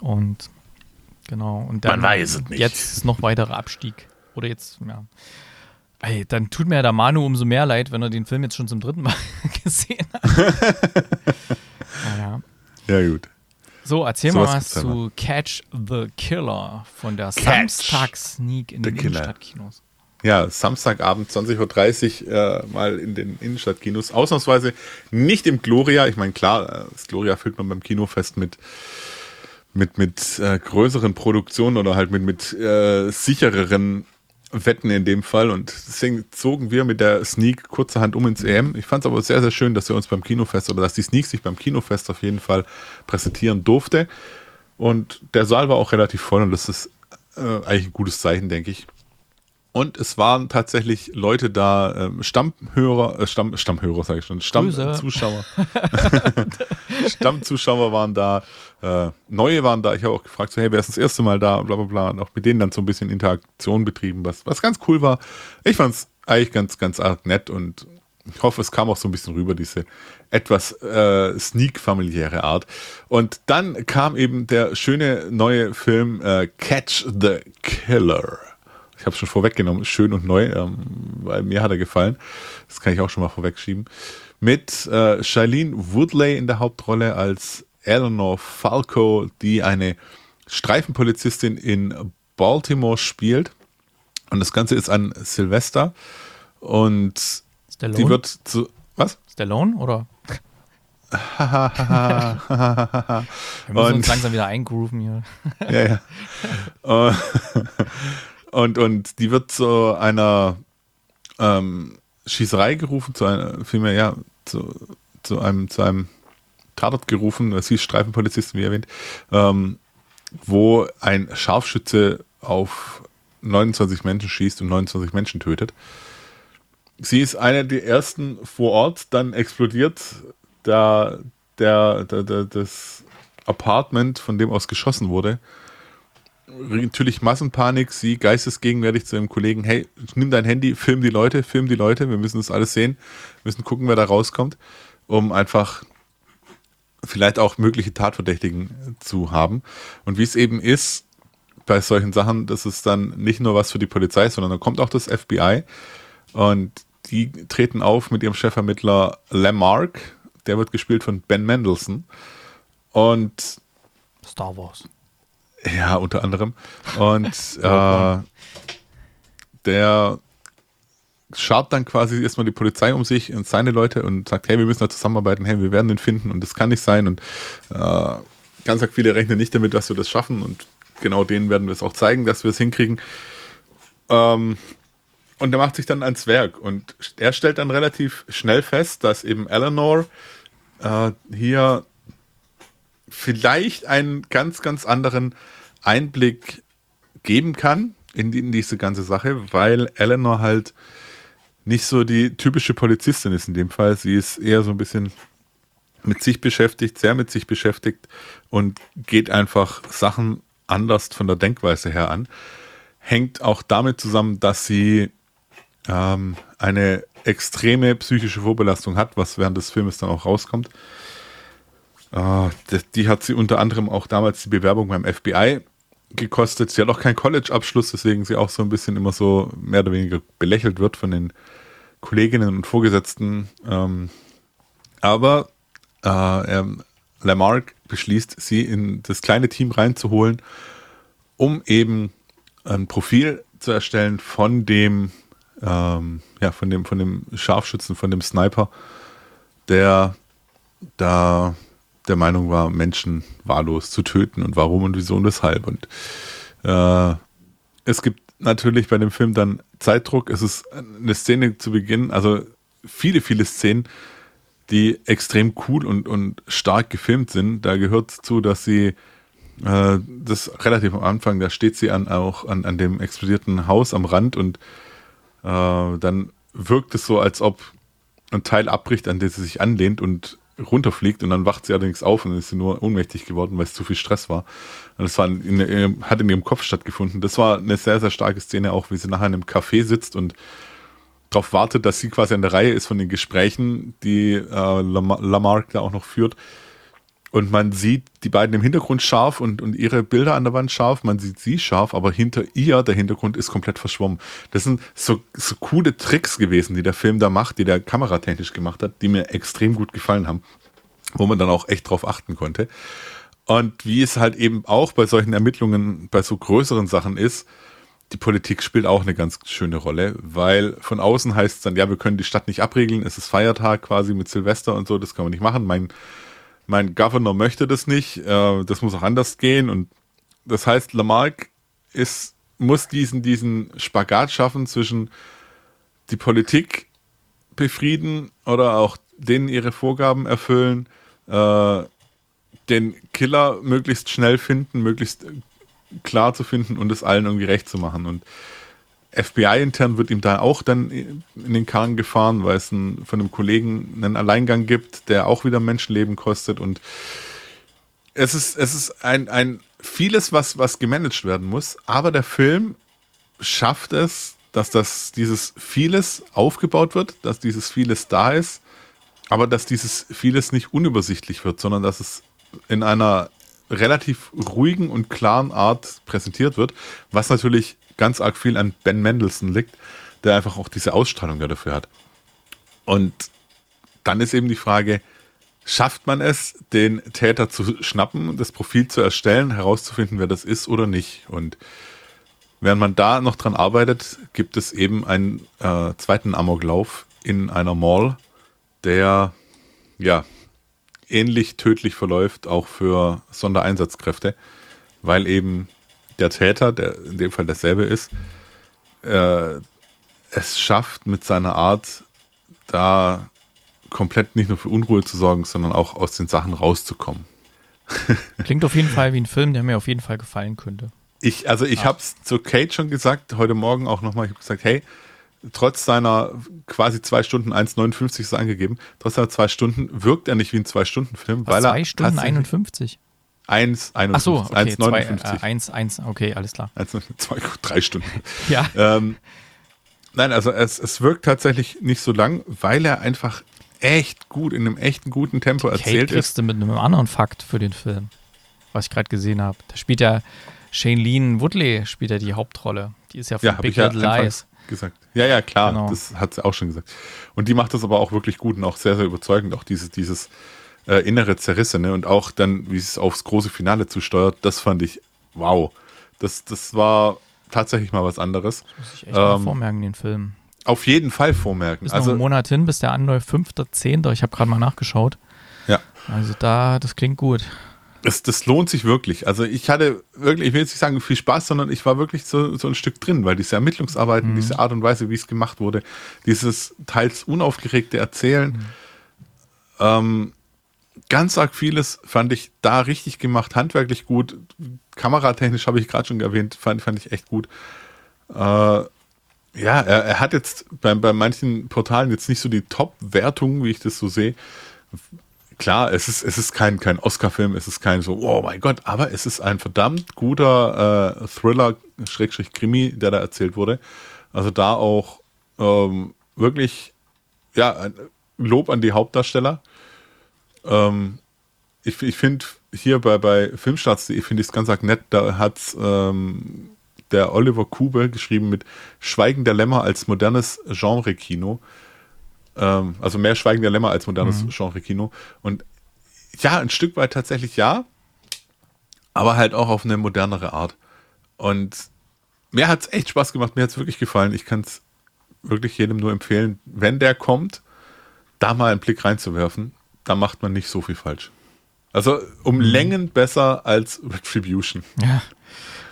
Und genau. Und dann Man weiß es nicht. Jetzt noch weiterer Abstieg. Oder jetzt, ja. Ey, dann tut mir der Manu umso mehr leid, wenn er den Film jetzt schon zum dritten Mal [LAUGHS] gesehen hat. naja. Ja, gut. So, erzähl Sowas mal was zu Catch the Killer von der Samstag-Sneak in den Killer. Innenstadtkinos. Ja, Samstagabend 20.30 Uhr äh, mal in den Innenstadtkinos. Ausnahmsweise nicht im Gloria. Ich meine, klar, äh, das Gloria füllt man beim Kinofest mit, mit, mit äh, größeren Produktionen oder halt mit, mit äh, sichereren Wetten in dem Fall. Und deswegen zogen wir mit der Sneak kurzerhand um ins EM. Ich fand es aber sehr, sehr schön, dass wir uns beim Kinofest oder dass die Sneak sich beim Kinofest auf jeden Fall präsentieren durfte. Und der Saal war auch relativ voll und das ist äh, eigentlich ein gutes Zeichen, denke ich. Und es waren tatsächlich Leute da, ähm, Stammhörer, äh, Stamm, Stammhörer sage ich schon. Stammzuschauer. [LAUGHS] Stammzuschauer waren da, äh, neue waren da. Ich habe auch gefragt, so, hey, wer ist das erste Mal da? Bla bla bla. Und auch mit denen dann so ein bisschen Interaktion betrieben, was, was ganz cool war. Ich fand es eigentlich ganz, ganz arg nett und ich hoffe, es kam auch so ein bisschen rüber, diese etwas äh, sneak-familiäre Art. Und dann kam eben der schöne neue Film äh, Catch the Killer. Ich habe schon vorweggenommen, schön und neu, ähm, weil mir hat er gefallen. Das kann ich auch schon mal vorwegschieben. Mit äh, Shailene Woodley in der Hauptrolle als Eleanor Falco, die eine Streifenpolizistin in Baltimore spielt. Und das Ganze ist an Silvester. Und Stallone? die wird zu. Was? Stallone oder? [LAUGHS] Wir müssen Und- uns langsam wieder eingrooven hier. ja, ja. [LAUGHS] Und, und die wird zu einer ähm, Schießerei gerufen, zu einer, vielmehr, ja, zu, zu einem, zu einem Tatort gerufen, sie ist Streifenpolizistin, wie erwähnt, ähm, wo ein Scharfschütze auf 29 Menschen schießt und 29 Menschen tötet. Sie ist eine der ersten vor Ort, dann explodiert da der, der, der, das Apartment, von dem aus geschossen wurde. Natürlich Massenpanik, sie geistesgegenwärtig zu ihrem Kollegen, hey, nimm dein Handy, film die Leute, film die Leute, wir müssen das alles sehen, müssen gucken, wer da rauskommt, um einfach vielleicht auch mögliche Tatverdächtigen zu haben. Und wie es eben ist, bei solchen Sachen, das ist dann nicht nur was für die Polizei, sondern dann kommt auch das FBI und die treten auf mit ihrem Chefvermittler Lamarck, der wird gespielt von Ben Mendelssohn und Star Wars. Ja, unter anderem. Und [LAUGHS] äh, der schaut dann quasi erstmal die Polizei um sich und seine Leute und sagt, hey, wir müssen da zusammenarbeiten, hey, wir werden den finden und das kann nicht sein. Und äh, ganz viele rechnen nicht damit, dass wir das schaffen und genau denen werden wir es auch zeigen, dass wir es hinkriegen. Ähm, und er macht sich dann ans Werk und er stellt dann relativ schnell fest, dass eben Eleanor äh, hier vielleicht einen ganz, ganz anderen Einblick geben kann in, in diese ganze Sache, weil Eleanor halt nicht so die typische Polizistin ist in dem Fall. Sie ist eher so ein bisschen mit sich beschäftigt, sehr mit sich beschäftigt und geht einfach Sachen anders von der Denkweise her an. Hängt auch damit zusammen, dass sie ähm, eine extreme psychische Vorbelastung hat, was während des Filmes dann auch rauskommt. Äh, die hat sie unter anderem auch damals die Bewerbung beim FBI gekostet. Sie hat auch keinen College-Abschluss, deswegen sie auch so ein bisschen immer so mehr oder weniger belächelt wird von den Kolleginnen und Vorgesetzten. Ähm, aber äh, ähm, Lamarck beschließt, sie in das kleine Team reinzuholen, um eben ein Profil zu erstellen von dem, ähm, ja, von dem, von dem Scharfschützen, von dem Sniper, der da der Meinung war, Menschen wahllos zu töten und warum und wieso und weshalb. Und äh, es gibt natürlich bei dem Film dann Zeitdruck. Es ist eine Szene zu Beginn, also viele, viele Szenen, die extrem cool und, und stark gefilmt sind. Da gehört zu, dass sie äh, das relativ am Anfang, da steht sie an, auch an, an dem explodierten Haus am Rand und äh, dann wirkt es so, als ob ein Teil abbricht, an den sie sich anlehnt und runterfliegt und dann wacht sie allerdings auf und ist sie nur ohnmächtig geworden, weil es zu viel Stress war. Und das war in, in, hat in ihrem Kopf stattgefunden. Das war eine sehr, sehr starke Szene, auch wie sie nachher in einem Café sitzt und darauf wartet, dass sie quasi an der Reihe ist von den Gesprächen, die äh, Lamarck da auch noch führt. Und man sieht die beiden im Hintergrund scharf und, und ihre Bilder an der Wand scharf. Man sieht sie scharf, aber hinter ihr, der Hintergrund ist komplett verschwommen. Das sind so, so coole Tricks gewesen, die der Film da macht, die der kameratechnisch gemacht hat, die mir extrem gut gefallen haben, wo man dann auch echt drauf achten konnte. Und wie es halt eben auch bei solchen Ermittlungen, bei so größeren Sachen ist, die Politik spielt auch eine ganz schöne Rolle, weil von außen heißt es dann, ja, wir können die Stadt nicht abriegeln, es ist Feiertag quasi mit Silvester und so, das können wir nicht machen. Mein mein Governor möchte das nicht, äh, das muss auch anders gehen und das heißt, Lamarck ist, muss diesen, diesen Spagat schaffen zwischen die Politik befrieden oder auch denen ihre Vorgaben erfüllen, äh, den Killer möglichst schnell finden, möglichst klar zu finden und es allen irgendwie recht zu machen. Und FBI-intern wird ihm da auch dann in den Karren gefahren, weil es ein, von einem Kollegen einen Alleingang gibt, der auch wieder Menschenleben kostet. Und es ist, es ist ein, ein vieles, was, was gemanagt werden muss. Aber der Film schafft es, dass das, dieses vieles aufgebaut wird, dass dieses vieles da ist, aber dass dieses vieles nicht unübersichtlich wird, sondern dass es in einer relativ ruhigen und klaren Art präsentiert wird, was natürlich ganz arg viel an Ben Mendelssohn liegt, der einfach auch diese Ausstrahlung dafür hat. Und dann ist eben die Frage, schafft man es, den Täter zu schnappen, das Profil zu erstellen, herauszufinden, wer das ist oder nicht? Und während man da noch dran arbeitet, gibt es eben einen äh, zweiten Amoklauf in einer Mall, der ja ähnlich tödlich verläuft, auch für Sondereinsatzkräfte, weil eben der Täter, der in dem Fall dasselbe ist, äh, es schafft mit seiner Art da komplett nicht nur für Unruhe zu sorgen, sondern auch aus den Sachen rauszukommen. [LAUGHS] Klingt auf jeden Fall wie ein Film, der mir auf jeden Fall gefallen könnte. Ich, also ich ah. habe es zu Kate schon gesagt, heute Morgen auch nochmal, ich habe gesagt, hey, trotz seiner quasi zwei Stunden 1,59 ist angegeben, trotz seiner zwei Stunden wirkt er nicht wie ein Zwei-Stunden-Film, weil er. Zwei Stunden 51? 1, 51, Ach so, okay, 1, 1, 1, okay, alles klar. 1, 2, 3 Stunden. [LAUGHS] ja. Ähm, nein, also es, es wirkt tatsächlich nicht so lang, weil er einfach echt gut, in einem echten guten Tempo Kate erzählt kriegst ist. mit einem anderen Fakt für den Film, was ich gerade gesehen habe. Da spielt ja Shailene Woodley spielt ja die Hauptrolle. Die ist ja von ja, Big Little ja Lies. Gesagt. Ja, ja, klar, genau. das hat sie auch schon gesagt. Und die macht das aber auch wirklich gut und auch sehr, sehr überzeugend. Auch dieses, dieses äh, innere Zerrisse, ne? Und auch dann, wie es aufs große Finale zusteuert, das fand ich wow. Das, das war tatsächlich mal was anderes. Das muss ich echt ähm, mal vormerken, den Film. Auf jeden Fall vormerken. Ist also, noch ein Monat hin, bis der anläuft, 5.10. Ich habe gerade mal nachgeschaut. Ja. Also da, das klingt gut. Das, das lohnt sich wirklich. Also ich hatte wirklich, ich will jetzt nicht sagen viel Spaß, sondern ich war wirklich so, so ein Stück drin, weil diese Ermittlungsarbeiten, mhm. diese Art und Weise, wie es gemacht wurde, dieses teils unaufgeregte Erzählen, mhm. ähm, ganz arg vieles fand ich da richtig gemacht, handwerklich gut. Kameratechnisch habe ich gerade schon erwähnt, fand, fand ich echt gut. Äh, ja, er, er, hat jetzt bei, bei manchen Portalen jetzt nicht so die Top-Wertung, wie ich das so sehe. Klar, es ist, es ist kein, kein Oscar-Film, es ist kein so, oh mein Gott, aber es ist ein verdammt guter äh, Thriller, Schrägstrich Krimi, der da erzählt wurde. Also da auch ähm, wirklich, ja, Lob an die Hauptdarsteller. Ähm, ich ich finde hier bei, bei Filmstarts.de finde ich es ganz nett, da hat ähm, der Oliver Kube geschrieben mit Schweigen der Lämmer als modernes Genre-Kino. Ähm, also mehr Schweigen der Lämmer als modernes mhm. Genre-Kino. Und ja, ein Stück weit tatsächlich ja, aber halt auch auf eine modernere Art. Und mir hat es echt Spaß gemacht, mir hat es wirklich gefallen. Ich kann es wirklich jedem nur empfehlen, wenn der kommt, da mal einen Blick reinzuwerfen. Da macht man nicht so viel falsch. Also um mhm. Längen besser als Retribution. Ja.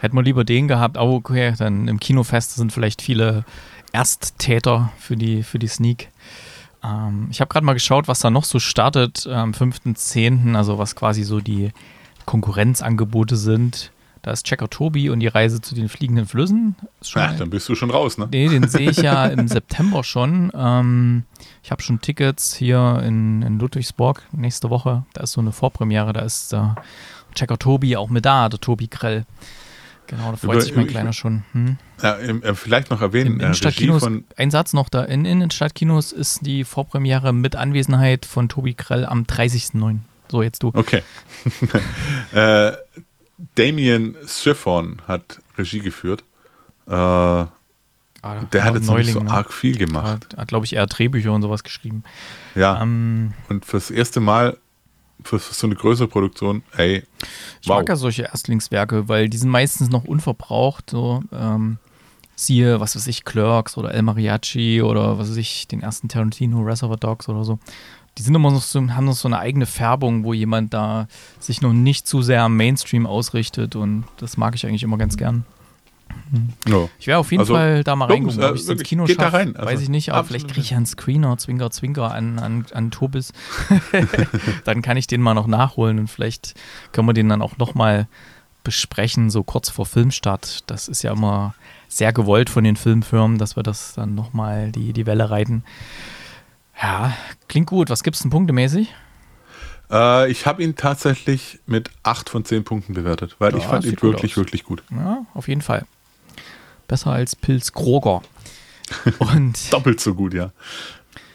Hätten wir lieber den gehabt, aber okay, dann im Kinofest sind vielleicht viele Ersttäter für die, für die Sneak. Ähm, ich habe gerade mal geschaut, was da noch so startet am 5.10., also was quasi so die Konkurrenzangebote sind. Da ist Checker Tobi und die Reise zu den fliegenden Flüssen. ja, dann bist du schon raus, ne? Nee, den sehe ich ja [LAUGHS] im September schon. Ähm, ich habe schon Tickets hier in, in, Ludwigsburg nächste Woche. Da ist so eine Vorpremiere, da ist äh, Checker Tobi auch mit da, der Tobi Krell. Genau, da freut Über, sich mein Kleiner schon. Hm? Ja, äh, vielleicht noch erwähnen, Im Innenstadtkinos, ein Satz noch da, in Innenstadtkinos ist die Vorpremiere mit Anwesenheit von Tobi Krell am 30.09. So, jetzt du. Okay. [LAUGHS] äh, Damien Schiffon hat Regie geführt. Äh, ah, der hat jetzt Neuling, nicht so ne? arg viel gemacht. Hat, hat glaube ich, eher Drehbücher und sowas geschrieben. Ja. Ähm, und fürs erste Mal für, für, so eine größere Produktion, ey. Ich wow. mag ja solche Erstlingswerke, weil die sind meistens noch unverbraucht. So, ähm, siehe, was weiß ich, Clerks oder El Mariachi oder was weiß ich, den ersten Tarantino, Reservoir Dogs oder so die sind immer noch so, haben noch so eine eigene Färbung, wo jemand da sich noch nicht zu sehr am Mainstream ausrichtet und das mag ich eigentlich immer ganz gern. Hm. Ja. Ich wäre auf jeden also, Fall da mal reingucken, ob ich es ins Kino schaffe. Also, weiß ich nicht, aber vielleicht kriege ich einen Screener, Zwinker, Zwinker an, an, an Tobis. [LAUGHS] dann kann ich den mal noch nachholen und vielleicht können wir den dann auch nochmal besprechen, so kurz vor Filmstart. Das ist ja immer sehr gewollt von den Filmfirmen, dass wir das dann nochmal die, die Welle reiten. Ja, klingt gut. Was gibt es denn punktemäßig? Äh, ich habe ihn tatsächlich mit 8 von 10 Punkten bewertet, weil ja, ich fand ihn wirklich, aus. wirklich gut. Ja, auf jeden Fall. Besser als Pilz Kroger. Und [LAUGHS] Doppelt so gut, ja.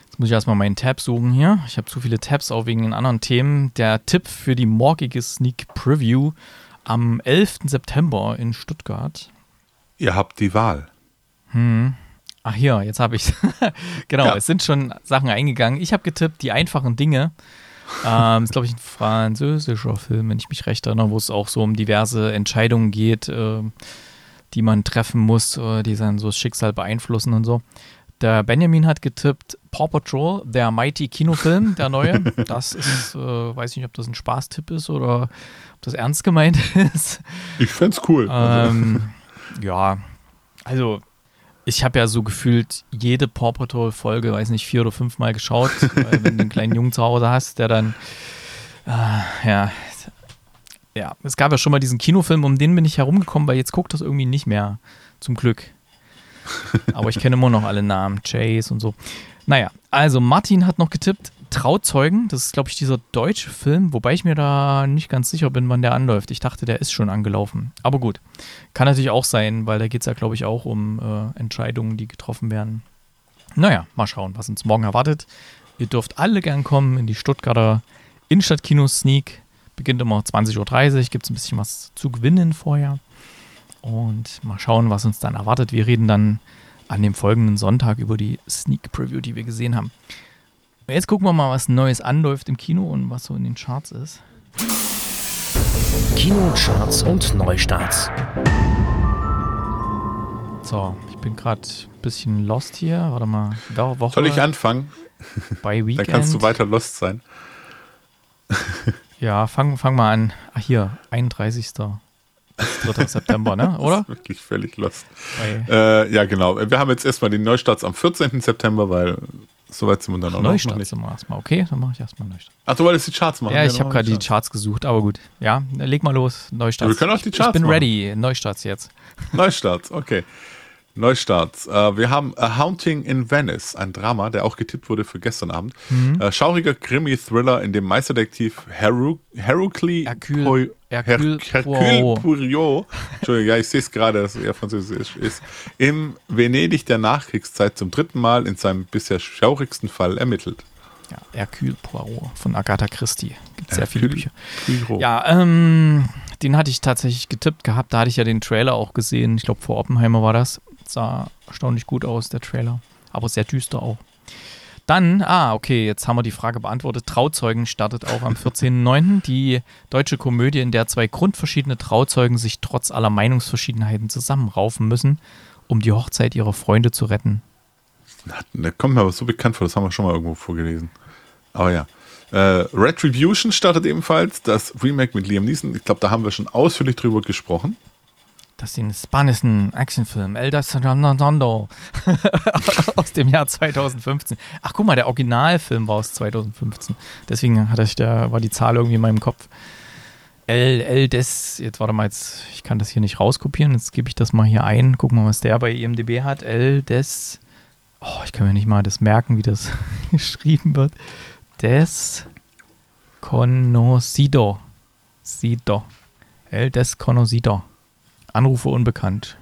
Jetzt muss ich erstmal meinen Tab suchen hier. Ich habe zu viele Tabs auch wegen den anderen Themen. Der Tipp für die morgige Sneak Preview am 11. September in Stuttgart. Ihr habt die Wahl. Hm. Ach hier, jetzt habe ich [LAUGHS] Genau, ja. es sind schon Sachen eingegangen. Ich habe getippt, die einfachen Dinge. ähm, ist, glaube ich, ein französischer Film, wenn ich mich recht erinnere, wo es auch so um diverse Entscheidungen geht, äh, die man treffen muss, äh, die dann so das Schicksal beeinflussen und so. Der Benjamin hat getippt Paw Patrol, der Mighty Kinofilm, der neue. [LAUGHS] Das ist, äh, weiß nicht, ob das ein Spaßtipp ist oder ob das ernst gemeint [LAUGHS] ist. Ich fände es cool. Ähm, ja, also ich habe ja so gefühlt jede Paw Patrol Folge, weiß nicht, vier oder fünf Mal geschaut, [LAUGHS] weil wenn du einen kleinen Jungen zu Hause hast, der dann, äh, ja, ja, es gab ja schon mal diesen Kinofilm, um den bin ich herumgekommen, weil jetzt guckt das irgendwie nicht mehr, zum Glück. Aber ich kenne immer noch alle Namen, Chase und so. Naja, also Martin hat noch getippt, Trauzeugen, das ist, glaube ich, dieser deutsche Film, wobei ich mir da nicht ganz sicher bin, wann der anläuft. Ich dachte, der ist schon angelaufen. Aber gut, kann natürlich auch sein, weil da geht es ja, glaube ich, auch um äh, Entscheidungen, die getroffen werden. Naja, mal schauen, was uns morgen erwartet. Ihr dürft alle gern kommen in die Stuttgarter Innenstadtkino-Sneak. Beginnt immer 20.30 Uhr, gibt es ein bisschen was zu gewinnen vorher. Und mal schauen, was uns dann erwartet. Wir reden dann an dem folgenden Sonntag über die Sneak Preview, die wir gesehen haben. Jetzt gucken wir mal, was Neues anläuft im Kino und was so in den Charts ist. Kinocharts und Neustarts. So, ich bin gerade ein bisschen lost hier. Warte mal. Woche Soll ich anfangen? Bei Weekend. Dann kannst du weiter lost sein. ja, fang, fang mal an. Ach, hier, 31. 3. September, ne? [LAUGHS] Oder? wirklich völlig lost. Äh, ja, genau. Wir haben jetzt erstmal den Neustarts am 14. September, weil Soweit sind wir dann auch Neustart noch. Neustart erstmal. Okay, dann mache ich erstmal Neustart. Ach, du wolltest die Charts machen? Ja, ich habe gerade die Charts gesucht, aber gut. Ja, leg mal los. Neustart. Wir können auch die Charts Ich bin machen. ready. Neustarts jetzt. Neustarts, okay. Neustarts. Äh, wir haben A Haunting in Venice, ein Drama, der auch getippt wurde für gestern Abend. Mhm. Äh, schauriger Krimi-Thriller, in dem Meisterdetektiv Heru Hercule Hercule- Poi- Hercule Her- Hercule Poirot. Entschuldigung, ja, ich sehe es gerade, dass er französisch ist, im Venedig der Nachkriegszeit zum dritten Mal in seinem bisher schaurigsten Fall ermittelt. Ja, Hercule Poirot von Agatha Christie. Gibt sehr viele Bücher. Poirot. Ja, ähm, den hatte ich tatsächlich getippt gehabt. Da hatte ich ja den Trailer auch gesehen. Ich glaube, vor Oppenheimer war das. Sah erstaunlich gut aus, der Trailer. Aber sehr düster auch. Dann, ah, okay, jetzt haben wir die Frage beantwortet. Trauzeugen startet auch am 14.09. Die deutsche Komödie, in der zwei grundverschiedene Trauzeugen sich trotz aller Meinungsverschiedenheiten zusammenraufen müssen, um die Hochzeit ihrer Freunde zu retten. Der kommt mir aber so bekannt vor, das haben wir schon mal irgendwo vorgelesen. Aber ja. Äh, Retribution startet ebenfalls, das Remake mit Liam Neeson. Ich glaube, da haben wir schon ausführlich drüber gesprochen. Das ist den spanischen Actionfilm El Desandando [LAUGHS] aus dem Jahr 2015. Ach, guck mal, der Originalfilm war aus 2015. Deswegen hatte ich da, war die Zahl irgendwie in meinem Kopf. El, El Des, jetzt warte mal, jetzt, ich kann das hier nicht rauskopieren, jetzt gebe ich das mal hier ein. Guck mal, was der bei IMDb hat. El Des, oh, ich kann mir nicht mal das merken, wie das [LAUGHS] geschrieben wird. Des Conocido. Sido. El Desconocido. Anrufe unbekannt.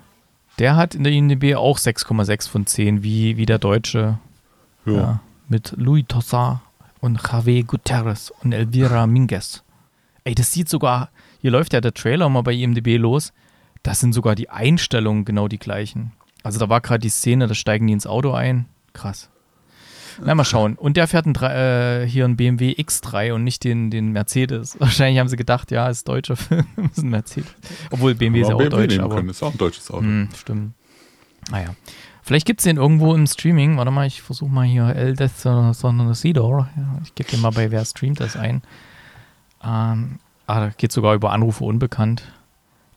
Der hat in der IMDb auch 6,6 von 10, wie, wie der Deutsche. Ja. Ja, mit Louis Tossar und Javier Gutierrez und Elvira Minguez. Ey, das sieht sogar, hier läuft ja der Trailer mal bei IMDb los. Das sind sogar die Einstellungen genau die gleichen. Also da war gerade die Szene, da steigen die ins Auto ein. Krass. Na, mal schauen. Und der fährt ein, äh, hier ein BMW X3 und nicht den, den Mercedes. [LAUGHS] Wahrscheinlich haben sie gedacht, ja, ist deutscher Film, [LAUGHS] ist ein Mercedes. Obwohl BMW ist ja auch BMW deutsch, aber können, ist auch ein deutsches Auto. hm, stimmt. Naja. Vielleicht gibt es den irgendwo im Streaming. Warte mal, ich versuche mal hier El Desconocido. Ja, ich gebe den mal bei Wer streamt das ein. Ähm, ah, da geht sogar über Anrufe unbekannt.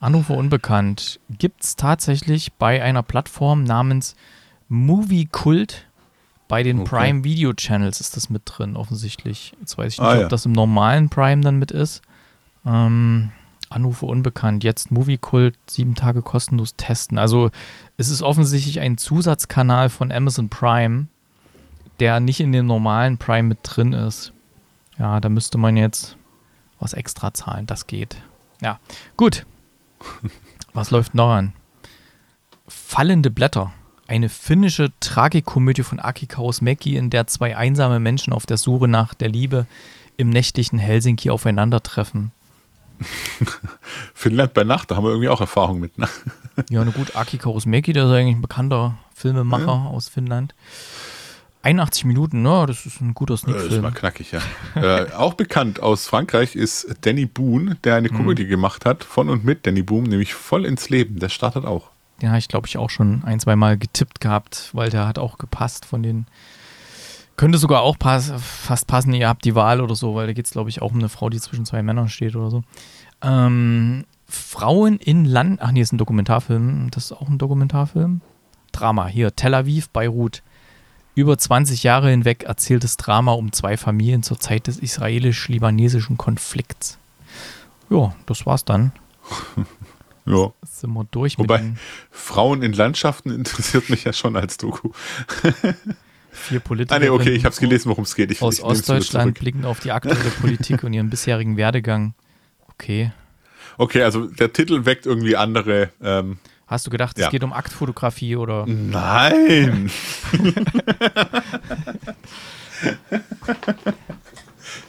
Anrufe unbekannt gibt es tatsächlich bei einer Plattform namens Movie Cult. Bei den Okay. Prime Video Channels ist das mit drin, offensichtlich. Jetzt weiß ich nicht, Ah, ob ja. das im normalen Prime dann mit ist. Ähm, Anrufe unbekannt. Jetzt Movie Cult, sieben Tage kostenlos testen. Also es ist offensichtlich ein Zusatzkanal von Amazon Prime, der nicht in dem normalen Prime mit drin ist. Ja, da müsste man jetzt was extra zahlen. Das geht. Ja, gut. [LAUGHS] Was läuft noch an? Fallende Blätter. Eine finnische Tragikomödie von Aki Kaurismäki, in der zwei einsame Menschen auf der Suche nach der Liebe im nächtlichen Helsinki aufeinandertreffen. [LAUGHS] Finnland bei Nacht, da haben wir irgendwie auch Erfahrung mit. Ne? Ja, na gut, Aki Kaurismäki, der ist eigentlich ein bekannter Filmemacher aus Finnland. 81 Minuten, ne, das ist ein guter Äh, ist mal Sneak-Film. knackig, ja. äh, auch bekannt aus Frankreich ist Danny Boone, der Mhm. eine Komödie gemacht hat, von und mit Danny Boone, nämlich voll ins Leben. Der startet auch. Den habe ich, glaube ich, auch schon ein, zwei Mal getippt gehabt, weil der hat auch gepasst von den. Könnte sogar auch pass, fast passen, ihr habt die Wahl oder so, weil da geht es, glaube ich, auch um eine Frau, die zwischen zwei Männern steht oder so. Ähm, Frauen in Land. Ach nee, ist ein Dokumentarfilm. Das ist auch ein Dokumentarfilm. Drama. Hier, Tel Aviv, Beirut. Über 20 Jahre hinweg erzähltes Drama um zwei Familien zur Zeit des israelisch-libanesischen Konflikts. Ja, das war's dann. [LAUGHS] Ja. Jetzt sind wir durch Wobei- Frauen in Landschaften interessiert mich ja schon als Doku. [LAUGHS] vier Politikern. Ah, nee, okay, ich habe es gelesen, worum es geht. Ich, aus ich Ostdeutschland blicken auf die aktuelle Politik und ihren bisherigen Werdegang. Okay. Okay, also der Titel weckt irgendwie andere. Ähm, Hast du gedacht, es Ja. geht um Aktfotografie oder? nein! [LAUGHS]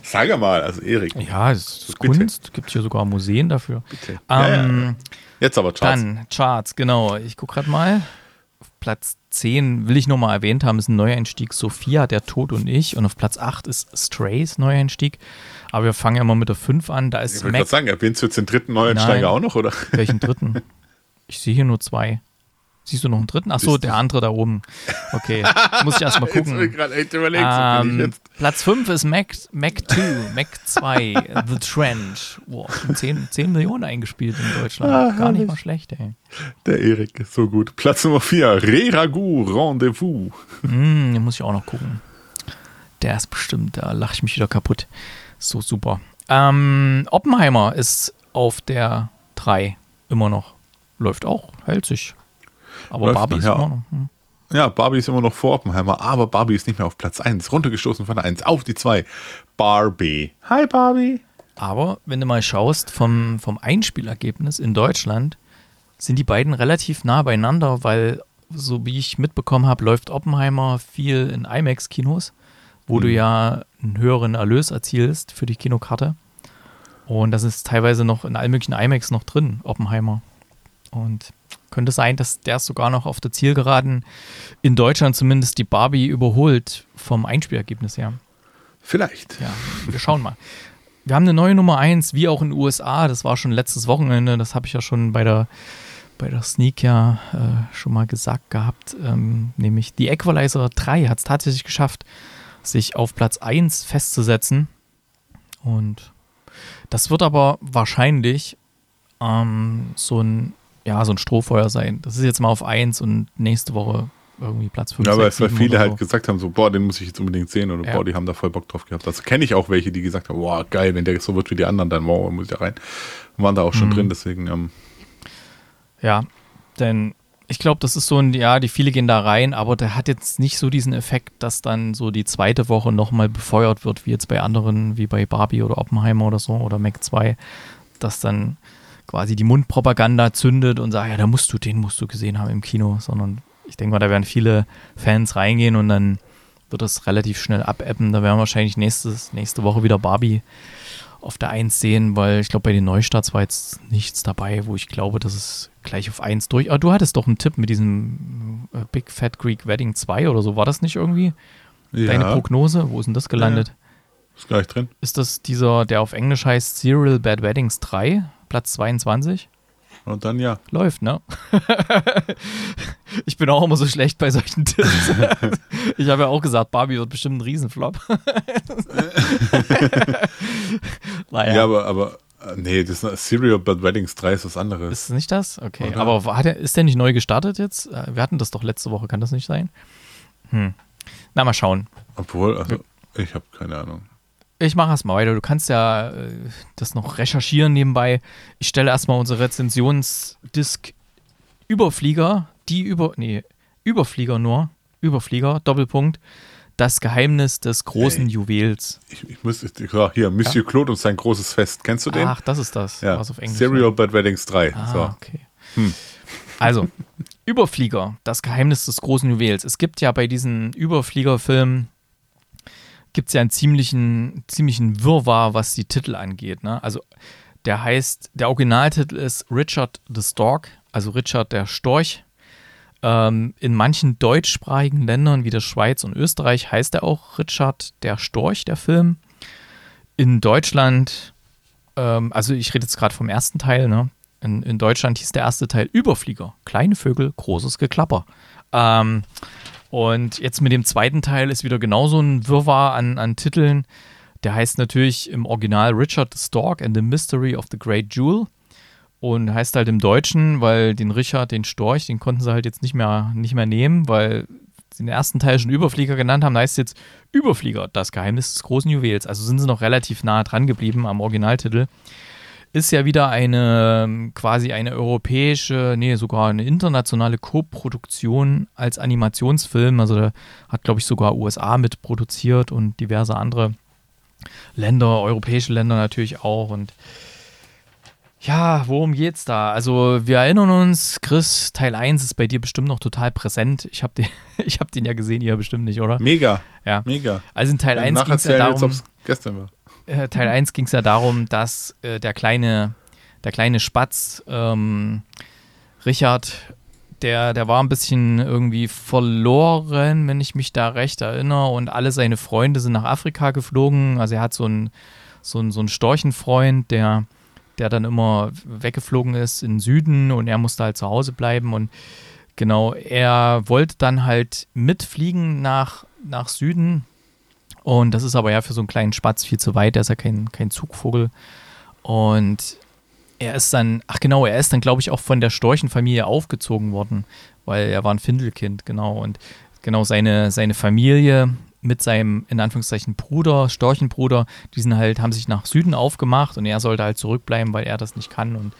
Sag mal, also Erik, Ja, es ist Bitte. Kunst. Gibt hier sogar Museen dafür. bitte. Ja, ja, Ähm, ja. Jetzt aber Charts. Dann Charts, genau. Ich gucke gerade mal. Auf Platz 10 will ich noch mal erwähnt haben, ist ein Neueinstieg Sophia, der Tod und ich. Und auf Platz 8 ist Strays Neueinstieg. Aber wir fangen ja mal mit der 5 an. Da ist ich wollte Mac. gerade sagen, erwähnst du jetzt den dritten Neuensteiger Nein. auch noch, oder? Welchen dritten? [LAUGHS] Ich sehe hier nur zwei. Siehst du noch einen dritten? Ach so, Siehst du. der andere da oben. Okay, muss ich erst mal [LAUGHS] Jetzt gucken. gerade echt überlegt, so Ähm, jetzt. Platz 5 ist Mac, Mac 2, Mac 2, [LAUGHS] The Trend. Boah, schon 10, 10 Millionen eingespielt in Deutschland. Ah, Gar nicht mal schlecht, ey. Der Erik ist so gut. Platz Nummer 4, Re Ragout Rendezvous. Mm, den muss ich auch noch gucken. Der ist bestimmt, da lache ich mich wieder kaputt. So super. Ähm, Oppenheimer ist auf der 3 immer noch. Läuft auch, hält sich. Aber Läuft Barbie noch, ist ja. immer noch. Hm. Ja, Barbie ist immer noch vor Oppenheimer, aber Barbie ist nicht mehr auf Platz 1. Runtergestoßen von der 1 auf die 2. Barbie. Hi Barbie. Aber wenn du mal schaust, vom, vom Einspielergebnis in Deutschland sind die beiden relativ nah beieinander, weil, so wie ich mitbekommen habe, läuft Oppenheimer viel in IMAX-Kinos, wo du ja einen höheren Erlös erzielst für die Kinokarte. Und das ist teilweise noch in allen möglichen IMAX noch drin, Oppenheimer. Und könnte sein, dass der sogar noch auf der Zielgeraden in Deutschland zumindest die Barbie überholt vom Einspielergebnis her. Vielleicht. Ja, wir schauen mal. Wir haben eine neue Nummer 1, wie auch in den USA. Das war schon letztes Wochenende. Das habe ich ja schon bei der, bei der Sneak ja äh, schon mal gesagt gehabt. Ähm, nämlich die Equalizer 3 hat es tatsächlich geschafft, sich auf Platz 1 festzusetzen. Und das wird aber wahrscheinlich ähm, so ein ja, so ein Strohfeuer sein. Das ist jetzt mal auf 1 und nächste Woche irgendwie Platz 5. Ja, weil, 6, weil 7 viele halt so. gesagt haben, so, boah, den muss ich jetzt unbedingt sehen oder Ja. boah, die haben da voll Bock drauf gehabt. Das kenne ich auch welche, die gesagt haben, boah, geil, wenn der so wird wie die anderen, dann wow, muss ich da rein. Waren da auch schon Mhm. drin, deswegen, ähm, Ja, denn ich glaube, das ist so ein, ja, die viele gehen da rein, aber der hat jetzt nicht so diesen Effekt, dass dann so die zweite Woche nochmal befeuert wird, wie jetzt bei anderen, wie bei Barbie oder Oppenheimer oder so oder Mac 2, dass dann quasi die Mundpropaganda zündet und sagt, ja, da musst du, den musst du gesehen haben im Kino, sondern ich denke mal, da werden viele Fans reingehen und dann wird das relativ schnell abebben. Da werden wir wahrscheinlich nächstes, nächste Woche wieder Barbie auf der 1 sehen, weil ich glaube, bei den Neustarts war jetzt nichts dabei, wo ich glaube, dass es gleich auf 1 durch. Aber du hattest doch einen Tipp mit diesem äh, Big Fat Greek Wedding 2 oder so. War das nicht irgendwie deine ja, Prognose? Wo ist denn das gelandet? ist gleich drin. Ist das dieser, der auf Englisch heißt Serial Bad Weddings 3, Platz 22? Und dann ja. Läuft, ne? [LAUGHS] ich bin auch immer so schlecht bei solchen Tipps. [LAUGHS] ich habe ja auch gesagt, Barbie wird bestimmt ein Riesenflop. [LAUGHS] naja. Ja, aber, aber, äh, nee, das ist Serial Bad Weddings 3 ist was anderes. Ist es nicht das? Okay. Oder? Aber war der, ist der nicht neu gestartet jetzt? Äh, Wir hatten das doch letzte Woche, kann das nicht sein? Hm. Na, mal schauen. Obwohl, also, ich habe keine Ahnung. Ich mache erst mal weiter. Du kannst ja äh, das noch recherchieren nebenbei. Ich stelle erstmal unsere Rezensionsdisk Überflieger, die über, nee, Überflieger nur, Überflieger, Doppelpunkt, das Geheimnis des großen Ey. Juwels. Ich, ich muss, ich, ja, hier, Monsieur Claude und sein großes Fest. Kennst du den? Ach, das ist das, ja. was auf Englisch Serial Bad Weddings 3. Ah, so. okay. Also, [LAUGHS] Überflieger, das Geheimnis des großen Juwels. Es gibt ja bei diesen Überfliegerfilmen gibt es ja einen ziemlichen, ziemlichen Wirrwarr, was die Titel angeht. Ne? Also, der heißt, der Originaltitel ist Richard the Stork, also Richard der Storch. Ähm, in manchen deutschsprachigen Ländern wie der Schweiz und Österreich heißt er auch Richard der Storch, der Film. In Deutschland, ähm, also ich rede jetzt gerade vom ersten Teil, ne? In, in Deutschland hieß der erste Teil Überflieger. Kleine Vögel, großes Geklapper. Ähm, und jetzt mit dem zweiten Teil ist wieder genauso ein Wirrwarr an, an Titeln. Der heißt natürlich im Original Richard the Stork and the Mystery of the Great Jewel. Und heißt halt im Deutschen, weil den Richard, den Storch, den konnten sie halt jetzt nicht mehr, nicht mehr nehmen, weil sie den ersten Teil schon Überflieger genannt haben. Da heißt es jetzt Überflieger, das Geheimnis des großen Juwels. Also sind sie noch relativ nah dran geblieben am Originaltitel ist ja wieder eine ähm, quasi eine europäische, nee, sogar eine internationale Co-Produktion als Animationsfilm. Also da hat, glaube ich, sogar USA mitproduziert und diverse andere Länder, europäische Länder natürlich auch. Und ja, worum geht's da? Also wir erinnern uns, Chris, Teil 1 ist bei dir bestimmt noch total präsent. Ich habe den, [LAUGHS] ich hab den ja gesehen, ihr bestimmt nicht, oder? Mega, Ja. mega. Also in Teil 1 ging es ja darum, ob es gestern war. Äh, Teil 1 ging es ja darum, dass äh, der kleine, der kleine Spatz, ähm, Richard, der, der war ein bisschen irgendwie verloren, wenn ich mich da recht erinnere, und alle seine Freunde sind nach Afrika geflogen. Also er hat so einen, so so einen Storchenfreund, der, der dann immer weggeflogen ist in den Süden und er musste halt zu Hause bleiben. Und genau, er wollte dann halt mitfliegen nach, nach Süden und das ist aber ja für so einen kleinen Spatz viel zu weit, der ist ja kein, kein Zugvogel. Und er ist dann, ach genau, er ist dann, glaube ich, auch von der Storchenfamilie aufgezogen worden, weil er war ein Findelkind, genau. Und genau seine, seine Familie mit seinem, in Anführungszeichen, Bruder, Storchenbruder, die halt, haben sich nach Süden aufgemacht und er sollte halt zurückbleiben, weil er das nicht kann. Und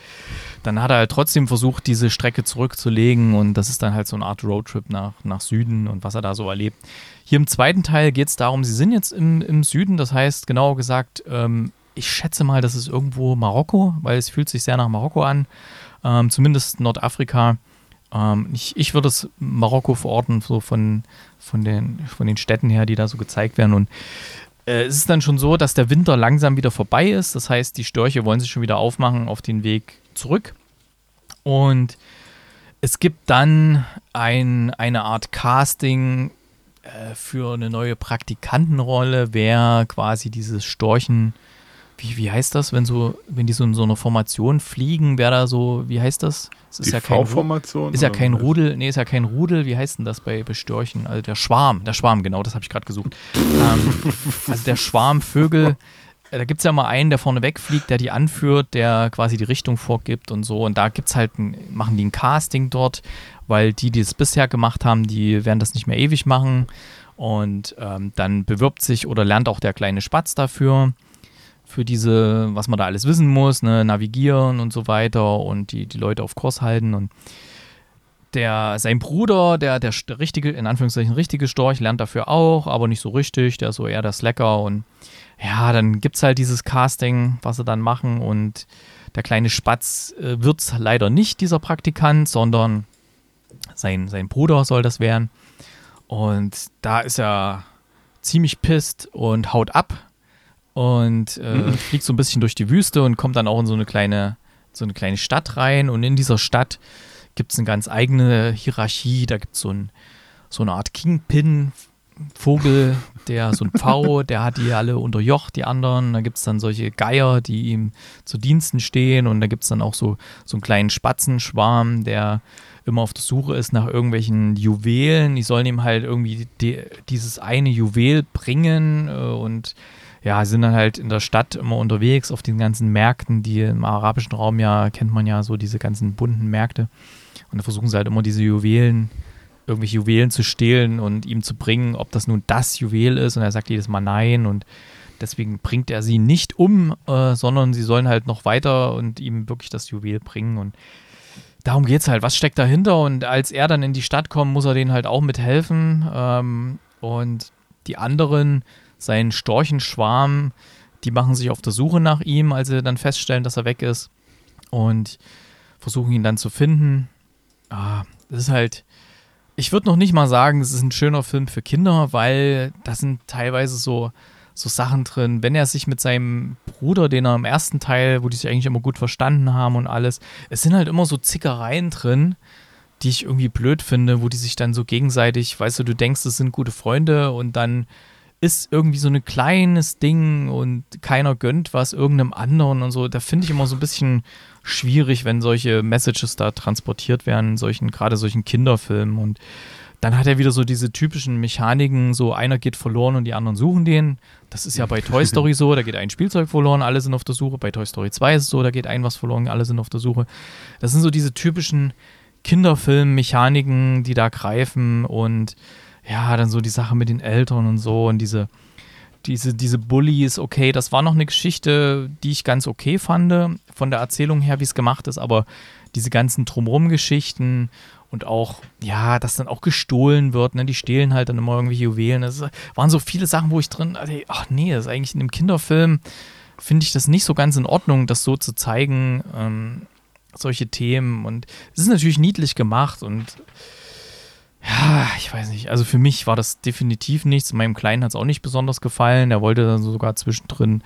dann hat er halt trotzdem versucht, diese Strecke zurückzulegen und das ist dann halt so eine Art Roadtrip nach, nach Süden und was er da so erlebt. Hier im zweiten Teil geht es darum, sie sind jetzt im, im Süden, das heißt, genauer gesagt, ähm, ich schätze mal, das ist irgendwo Marokko, weil es fühlt sich sehr nach Marokko an, ähm, zumindest Nordafrika. Ähm, ich, ich würde es Marokko verorten, so von, von, den, von den Städten her, die da so gezeigt werden. Und äh, es ist dann schon so, dass der Winter langsam wieder vorbei ist. Das heißt, die Störche wollen sich schon wieder aufmachen auf den Weg zurück. Und es gibt dann ein, eine Art Casting äh, für eine neue Praktikantenrolle, wer quasi dieses Storchen wie, wie heißt das, wenn so, wenn die so in so einer Formation fliegen, wer da so, wie heißt das? das ist die ja kein V-Formation? Ist ja kein Rudel, nee, ist ja kein Rudel, wie heißt denn das bei Bestörchen? Also der Schwarm, der Schwarm, genau, das habe ich gerade gesucht. ähm, also der Schwarm Vögel, äh, da gibt es ja mal einen, der vorne wegfliegt, der die anführt, der quasi die Richtung vorgibt und so. Und da gibt's halt, ein, machen die ein Casting dort, weil die, die es bisher gemacht haben, die werden das nicht mehr ewig machen. Und ähm, dann bewirbt sich oder lernt auch der kleine Spatz dafür für diese, was man da alles wissen muss, ne, navigieren und so weiter und die, die Leute auf Kurs halten und der, sein Bruder, der, der, richtige, in Anführungszeichen richtige Storch, lernt dafür auch, aber nicht so richtig, der ist so eher der Slacker und ja, dann gibt es halt dieses Casting, was sie dann machen und der kleine Spatz äh, wird es leider nicht, dieser Praktikant, sondern sein, sein Bruder soll das werden. Und da ist er ziemlich pisst und haut ab und äh, mhm. fliegt so ein bisschen durch die Wüste und kommt dann auch in so eine kleine, so eine kleine Stadt rein. Und in dieser Stadt gibt es eine ganz eigene Hierarchie. Da gibt es so, ein, so eine Art Kingpin. Vogel, der so ein [LAUGHS] Pfau, der hat die alle unterjocht, die anderen. Da gibt es dann solche Geier, die ihm zu Diensten stehen. Und da gibt es dann auch so, so einen kleinen Spatzenschwarm, der immer auf der Suche ist nach irgendwelchen Juwelen. Die sollen ihm halt irgendwie die, dieses eine Juwel bringen. Äh, und ja, sind dann halt in der Stadt immer unterwegs auf den ganzen Märkten, die im arabischen Raum ja, kennt man ja so diese ganzen bunten Märkte. Und da versuchen sie halt immer diese Juwelen, irgendwelche Juwelen zu stehlen und ihm zu bringen, ob das nun das Juwel ist. Und er sagt jedes Mal nein und deswegen bringt er sie nicht um, äh, sondern sie sollen halt noch weiter und ihm wirklich das Juwel bringen. Und darum geht es halt. Was steckt dahinter? Und als er dann in die Stadt kommt, muss er denen halt auch mithelfen. Ähm, und die anderen sein Storchenschwarm, die machen sich auf der Suche nach ihm, als sie dann feststellen, dass er weg ist und versuchen ihn dann zu finden. Ah, das ist halt, ich würde noch nicht mal sagen, es ist ein schöner Film für Kinder, weil da sind teilweise so, so Sachen drin. Wenn er sich mit seinem Bruder, den er im ersten Teil, wo die sich eigentlich immer gut verstanden haben und alles, es sind halt immer so Zickereien drin, die ich irgendwie blöd finde, wo die sich dann so gegenseitig, weißt du, du denkst, es sind gute Freunde und dann ist irgendwie so ein kleines Ding und keiner gönnt was irgendeinem anderen und so. Da finde ich immer so ein bisschen schwierig, wenn solche Messages da transportiert werden, solchen, gerade solchen Kinderfilmen. Und dann hat er wieder so diese typischen Mechaniken, so einer geht verloren und die anderen suchen den. Das ist ja bei Toy Story so, da geht ein Spielzeug verloren, alle sind auf der Suche. Bei Toy Story 2 ist es so, da geht ein was verloren, alle sind auf der Suche. Das sind so diese typischen Kinderfilm-Mechaniken, die da greifen und ja, dann so die Sache mit den Eltern und so und diese, diese, diese Bullies, okay, das war noch eine Geschichte, die ich ganz okay fand, von der Erzählung her, wie es gemacht ist, aber diese ganzen Drumrum-Geschichten und auch, ja, dass dann auch gestohlen wird, ne, die stehlen halt dann immer irgendwie Juwelen. Das waren so viele Sachen, wo ich drin, ach nee, das ist eigentlich in einem Kinderfilm, finde ich das nicht so ganz in Ordnung, das so zu zeigen, ähm, solche Themen. Und es ist natürlich niedlich gemacht und ja, ich weiß nicht. Also für mich war das definitiv nichts. Meinem Kleinen hat es auch nicht besonders gefallen. Der wollte dann sogar zwischendrin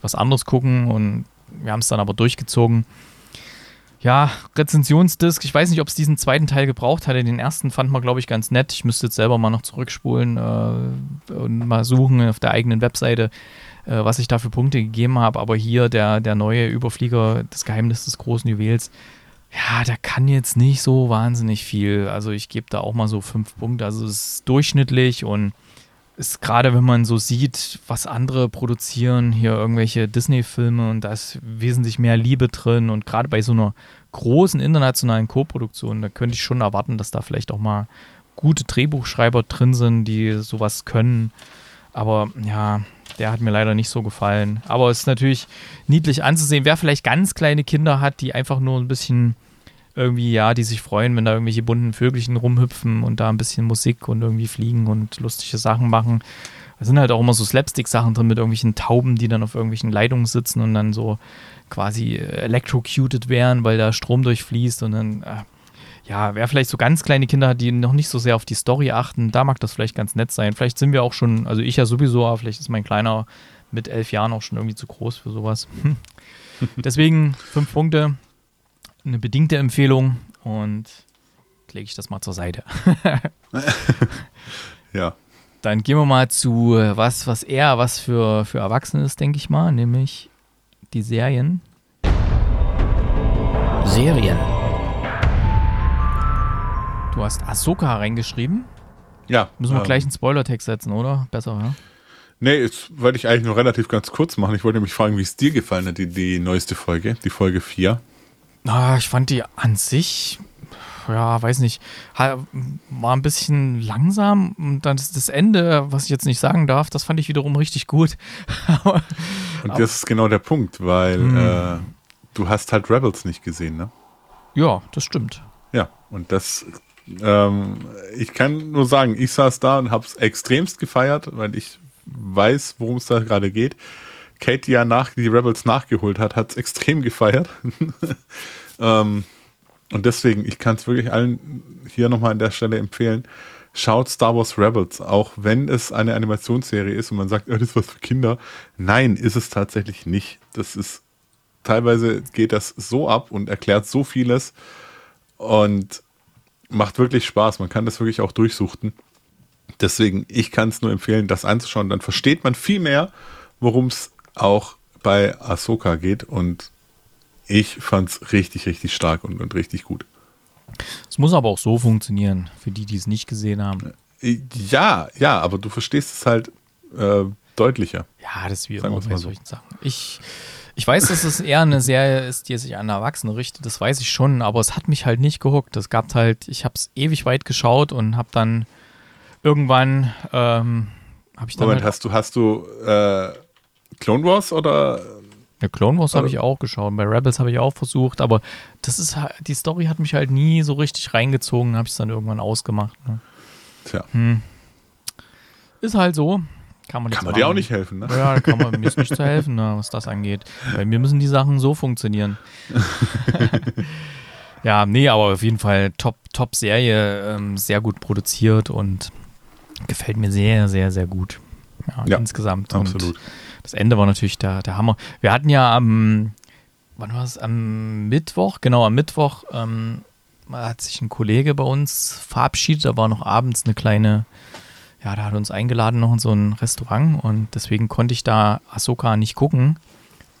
was anderes gucken und wir haben es dann aber durchgezogen. Ja, Rezensionsdisk. Ich weiß nicht, ob es diesen zweiten Teil gebraucht hatte. Den ersten fand man, glaube ich, ganz nett. Ich müsste jetzt selber mal noch zurückspulen äh, und mal suchen auf der eigenen Webseite, äh, was ich da für Punkte gegeben habe. Aber hier der, der neue Überflieger, das Geheimnis des großen Juwels, ja, der kann jetzt nicht so wahnsinnig viel. Also ich gebe da auch mal so fünf Punkte. Also es ist durchschnittlich und ist gerade, wenn man so sieht, was andere produzieren, hier irgendwelche Disney-Filme und da ist wesentlich mehr Liebe drin und gerade bei so einer großen internationalen Co-Produktion, da könnte ich schon erwarten, dass da vielleicht auch mal gute Drehbuchschreiber drin sind, die sowas können. Aber ja, der hat mir leider nicht so gefallen. Aber es ist natürlich niedlich anzusehen. Wer vielleicht ganz kleine Kinder hat, die einfach nur ein bisschen irgendwie, ja, die sich freuen, wenn da irgendwelche bunten Vögelchen rumhüpfen und da ein bisschen Musik und irgendwie fliegen und lustige Sachen machen. Da sind halt auch immer so Slapstick-Sachen drin mit irgendwelchen Tauben, die dann auf irgendwelchen Leitungen sitzen und dann so quasi electrocuted werden, weil da Strom durchfließt und dann, äh, ja, wer vielleicht so ganz kleine Kinder hat, die noch nicht so sehr auf die Story achten, da mag das vielleicht ganz nett sein. Vielleicht sind wir auch schon, also ich ja sowieso, aber vielleicht ist mein Kleiner mit elf Jahren auch schon irgendwie zu groß für sowas. [LAUGHS] Deswegen fünf Punkte, eine bedingte Empfehlung und lege ich das mal zur Seite. [LAUGHS] ja. Dann gehen wir mal zu was, was eher was für, für Erwachsene ist, denke ich mal, nämlich die Serien. Serien. Du hast Ahsoka reingeschrieben. Ja. Müssen wir ähm, gleich einen Spoiler-Text setzen, oder? Besser, ja? Nee, jetzt wollte ich eigentlich nur relativ ganz kurz machen. Ich wollte nämlich fragen, wie es dir gefallen hat, die, die neueste Folge, die Folge 4. Ah, ich fand die an sich, ja, weiß nicht, war ein bisschen langsam und dann das Ende, was ich jetzt nicht sagen darf, das fand ich wiederum richtig gut. [LAUGHS] und das ist genau der Punkt, weil Hm. äh, du hast halt Rebels nicht gesehen, ne? ja, das stimmt. Ja, und das, ähm, ich kann nur sagen, ich saß da und hab's extremst gefeiert, weil ich weiß, worum es da gerade geht. Kate, die ja nach, die Rebels nachgeholt hat, hat's extrem gefeiert. [LAUGHS] ähm, und deswegen, ich kann es wirklich allen hier nochmal an der Stelle empfehlen. Schaut Star Wars Rebels, auch wenn es eine Animationsserie ist und man sagt, oh, das ist was für Kinder. Nein, ist es tatsächlich nicht. Das ist teilweise geht das so ab und erklärt so vieles und macht wirklich Spaß. Man kann das wirklich auch durchsuchten. Deswegen, ich kann es nur empfehlen, das anzuschauen. Dann versteht man viel mehr, worum es auch bei Ahsoka geht. Und ich fand es richtig, richtig stark und, und richtig gut. Es muss aber auch so funktionieren, für die, die es nicht gesehen haben. Ja, ja, aber du verstehst es halt äh, deutlicher. Ja, das ist wie immer bei so. solchen Sachen. Ich, ich weiß, dass es eher eine Serie ist, die sich an Erwachsene richtet, das weiß ich schon, aber es hat mich halt nicht gehuckt. Es gab halt, ich habe es ewig weit geschaut und habe dann irgendwann, ähm, habe ich dann Moment, halt, hast du, hast du äh, Clone Wars oder ja, Clone Wars habe Also- ich auch geschaut, bei Rebels habe ich auch versucht, aber das ist halt- die Story hat mich halt nie so richtig reingezogen, habe ich es dann irgendwann ausgemacht. Ne? Tja, Ist halt so. Kann man, kann man dir auch nicht helfen, ne? Ja, kann man mir ist nicht zu helfen, ne, was das angeht. Bei mir müssen die Sachen so funktionieren. [LAUGHS] ja, nee, aber auf jeden Fall top, top Serie, ähm, sehr gut produziert und gefällt mir sehr, sehr, sehr gut. Ja, Ja, insgesamt. absolut. Und das Ende war natürlich der, der Hammer. Wir hatten ja am, wann war es? Am Mittwoch, genau, am Mittwoch ähm, hat sich ein Kollege bei uns verabschiedet. Da war noch abends eine kleine, ja, da hat uns eingeladen noch in so ein Restaurant und deswegen konnte ich da Ahsoka nicht gucken.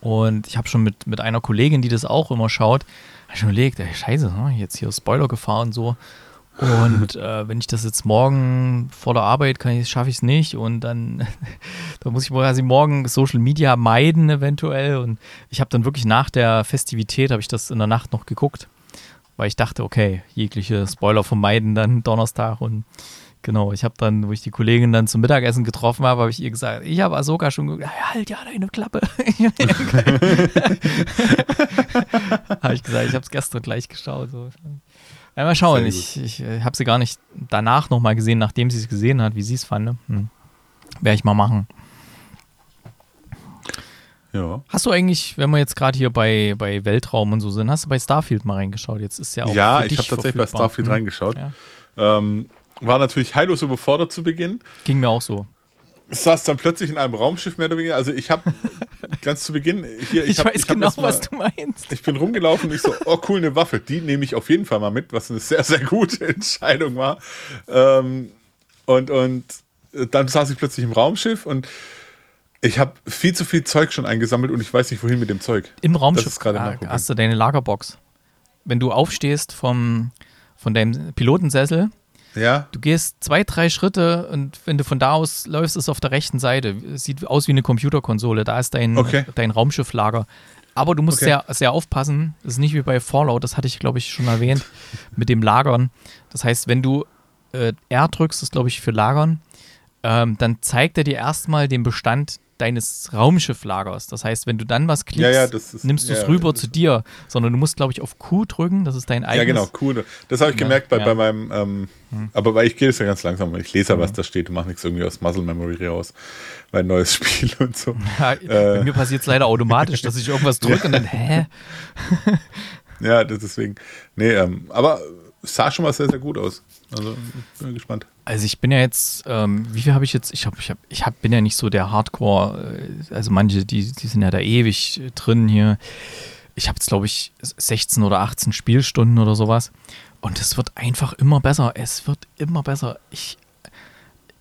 Und ich habe schon mit, mit einer Kollegin, die das auch immer schaut, ich schon überlegt, ey, scheiße, ne, jetzt hier Spoiler gefahren und so. Und äh, wenn ich das jetzt morgen vor der Arbeit kann, schaffe ich es nicht. Und dann, [LAUGHS] dann muss ich quasi morgen Social Media meiden eventuell. Und ich habe dann wirklich nach der Festivität, habe ich das in der Nacht noch geguckt. Weil ich dachte, okay, jegliche Spoiler vermeiden dann Donnerstag. Und genau, ich habe dann, wo ich die Kollegin dann zum Mittagessen getroffen habe, habe ich ihr gesagt, ich habe Ahsoka schon halt ja deine Klappe. [LAUGHS] habe ich gesagt, ich habe es gestern gleich geschaut. So. Ja, mal schauen. Ich, ich äh, habe sie gar nicht danach nochmal gesehen, nachdem sie es gesehen hat, wie sie es fand. ne? Hm. Werde ich mal machen. Ja. Hast du eigentlich, wenn wir jetzt gerade hier bei, bei Weltraum und so sind, hast du bei Starfield mal reingeschaut? Jetzt ist ja auch. Ja, ich habe tatsächlich bei. Starfield Hm. reingeschaut. Ja. Ähm, war natürlich heillos überfordert zu Beginn. Ging mir auch so. saß dann plötzlich in einem Raumschiff mehr oder weniger. Also ich habe [LAUGHS] ganz zu Beginn hier, ich, Ich, hab, weiß ich genau, mal- was du meinst. Ich bin rumgelaufen und ich so, oh cool, eine Waffe, die nehme ich auf jeden Fall mal mit, was eine sehr, sehr gute [LAUGHS] Entscheidung war. Ähm, und, und dann saß ich plötzlich im Raumschiff und ich habe viel zu viel Zeug schon eingesammelt und ich weiß nicht, wohin mit dem Zeug. Im Raumschiff gerade ah, hast du deine Lagerbox. Wenn du aufstehst vom, von deinem Pilotensessel, Ja, du gehst zwei, drei Schritte und wenn du von da aus läufst, ist auf der rechten Seite. Sieht aus wie eine Computerkonsole. Da ist dein, Okay. dein Raumschifflager. Aber du musst Okay. sehr, sehr aufpassen. Das ist nicht wie bei Fallout, das hatte ich, glaube ich, schon erwähnt, [LAUGHS] mit dem Lagern. Das heißt, wenn du äh, R drückst, das glaube ich für Lagern, ähm, dann zeigt er dir erstmal den Bestand deines Raumschifflagers. Das heißt, wenn du dann was klickst, Ja, ja, das ist- nimmst du es ja, rüber das zu dir, sondern du musst, glaube ich, auf Q drücken, das ist dein eigenes. Ja, genau, cool. Das habe ich gemerkt bei, bei meinem, ähm, aber weil ich gehe es ja ganz langsam, ich lese ja, was da steht und mache nichts irgendwie aus Muscle Memory raus. Mein neues [LAUGHS] Spiel und so. [LAUGHS] Ja, Äh. bei mir passiert es leider automatisch, dass ich irgendwas [LAUGHS] drücke und dann, hä? Ja, das deswegen. Nee, ähm, aber sah schon mal sehr, sehr gut aus. Also, bin gespannt. Also ich bin ja jetzt, ähm, wie viel habe ich jetzt? Ich habe, ich habe, ich hab, bin ja nicht so der Hardcore. Äh, also manche, die, die sind ja da ewig äh, drin hier. Ich habe jetzt glaube ich 16 oder 18 Spielstunden oder sowas. Und es wird einfach immer besser. Es wird immer besser. Ich,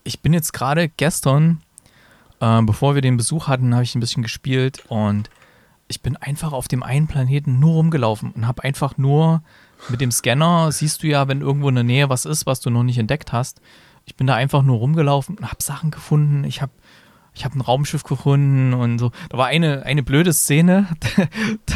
ich bin jetzt gerade gestern, äh, bevor wir den Besuch hatten, habe ich ein bisschen gespielt und ich bin einfach auf dem einen Planeten nur rumgelaufen und habe einfach nur mit dem Scanner, siehst du ja, wenn irgendwo in der Nähe was ist, was du noch nicht entdeckt hast. Ich bin da einfach nur rumgelaufen und habe Sachen gefunden. Ich habe ich hab ein Raumschiff gefunden und so. Da war eine, eine blöde Szene. [LAUGHS] da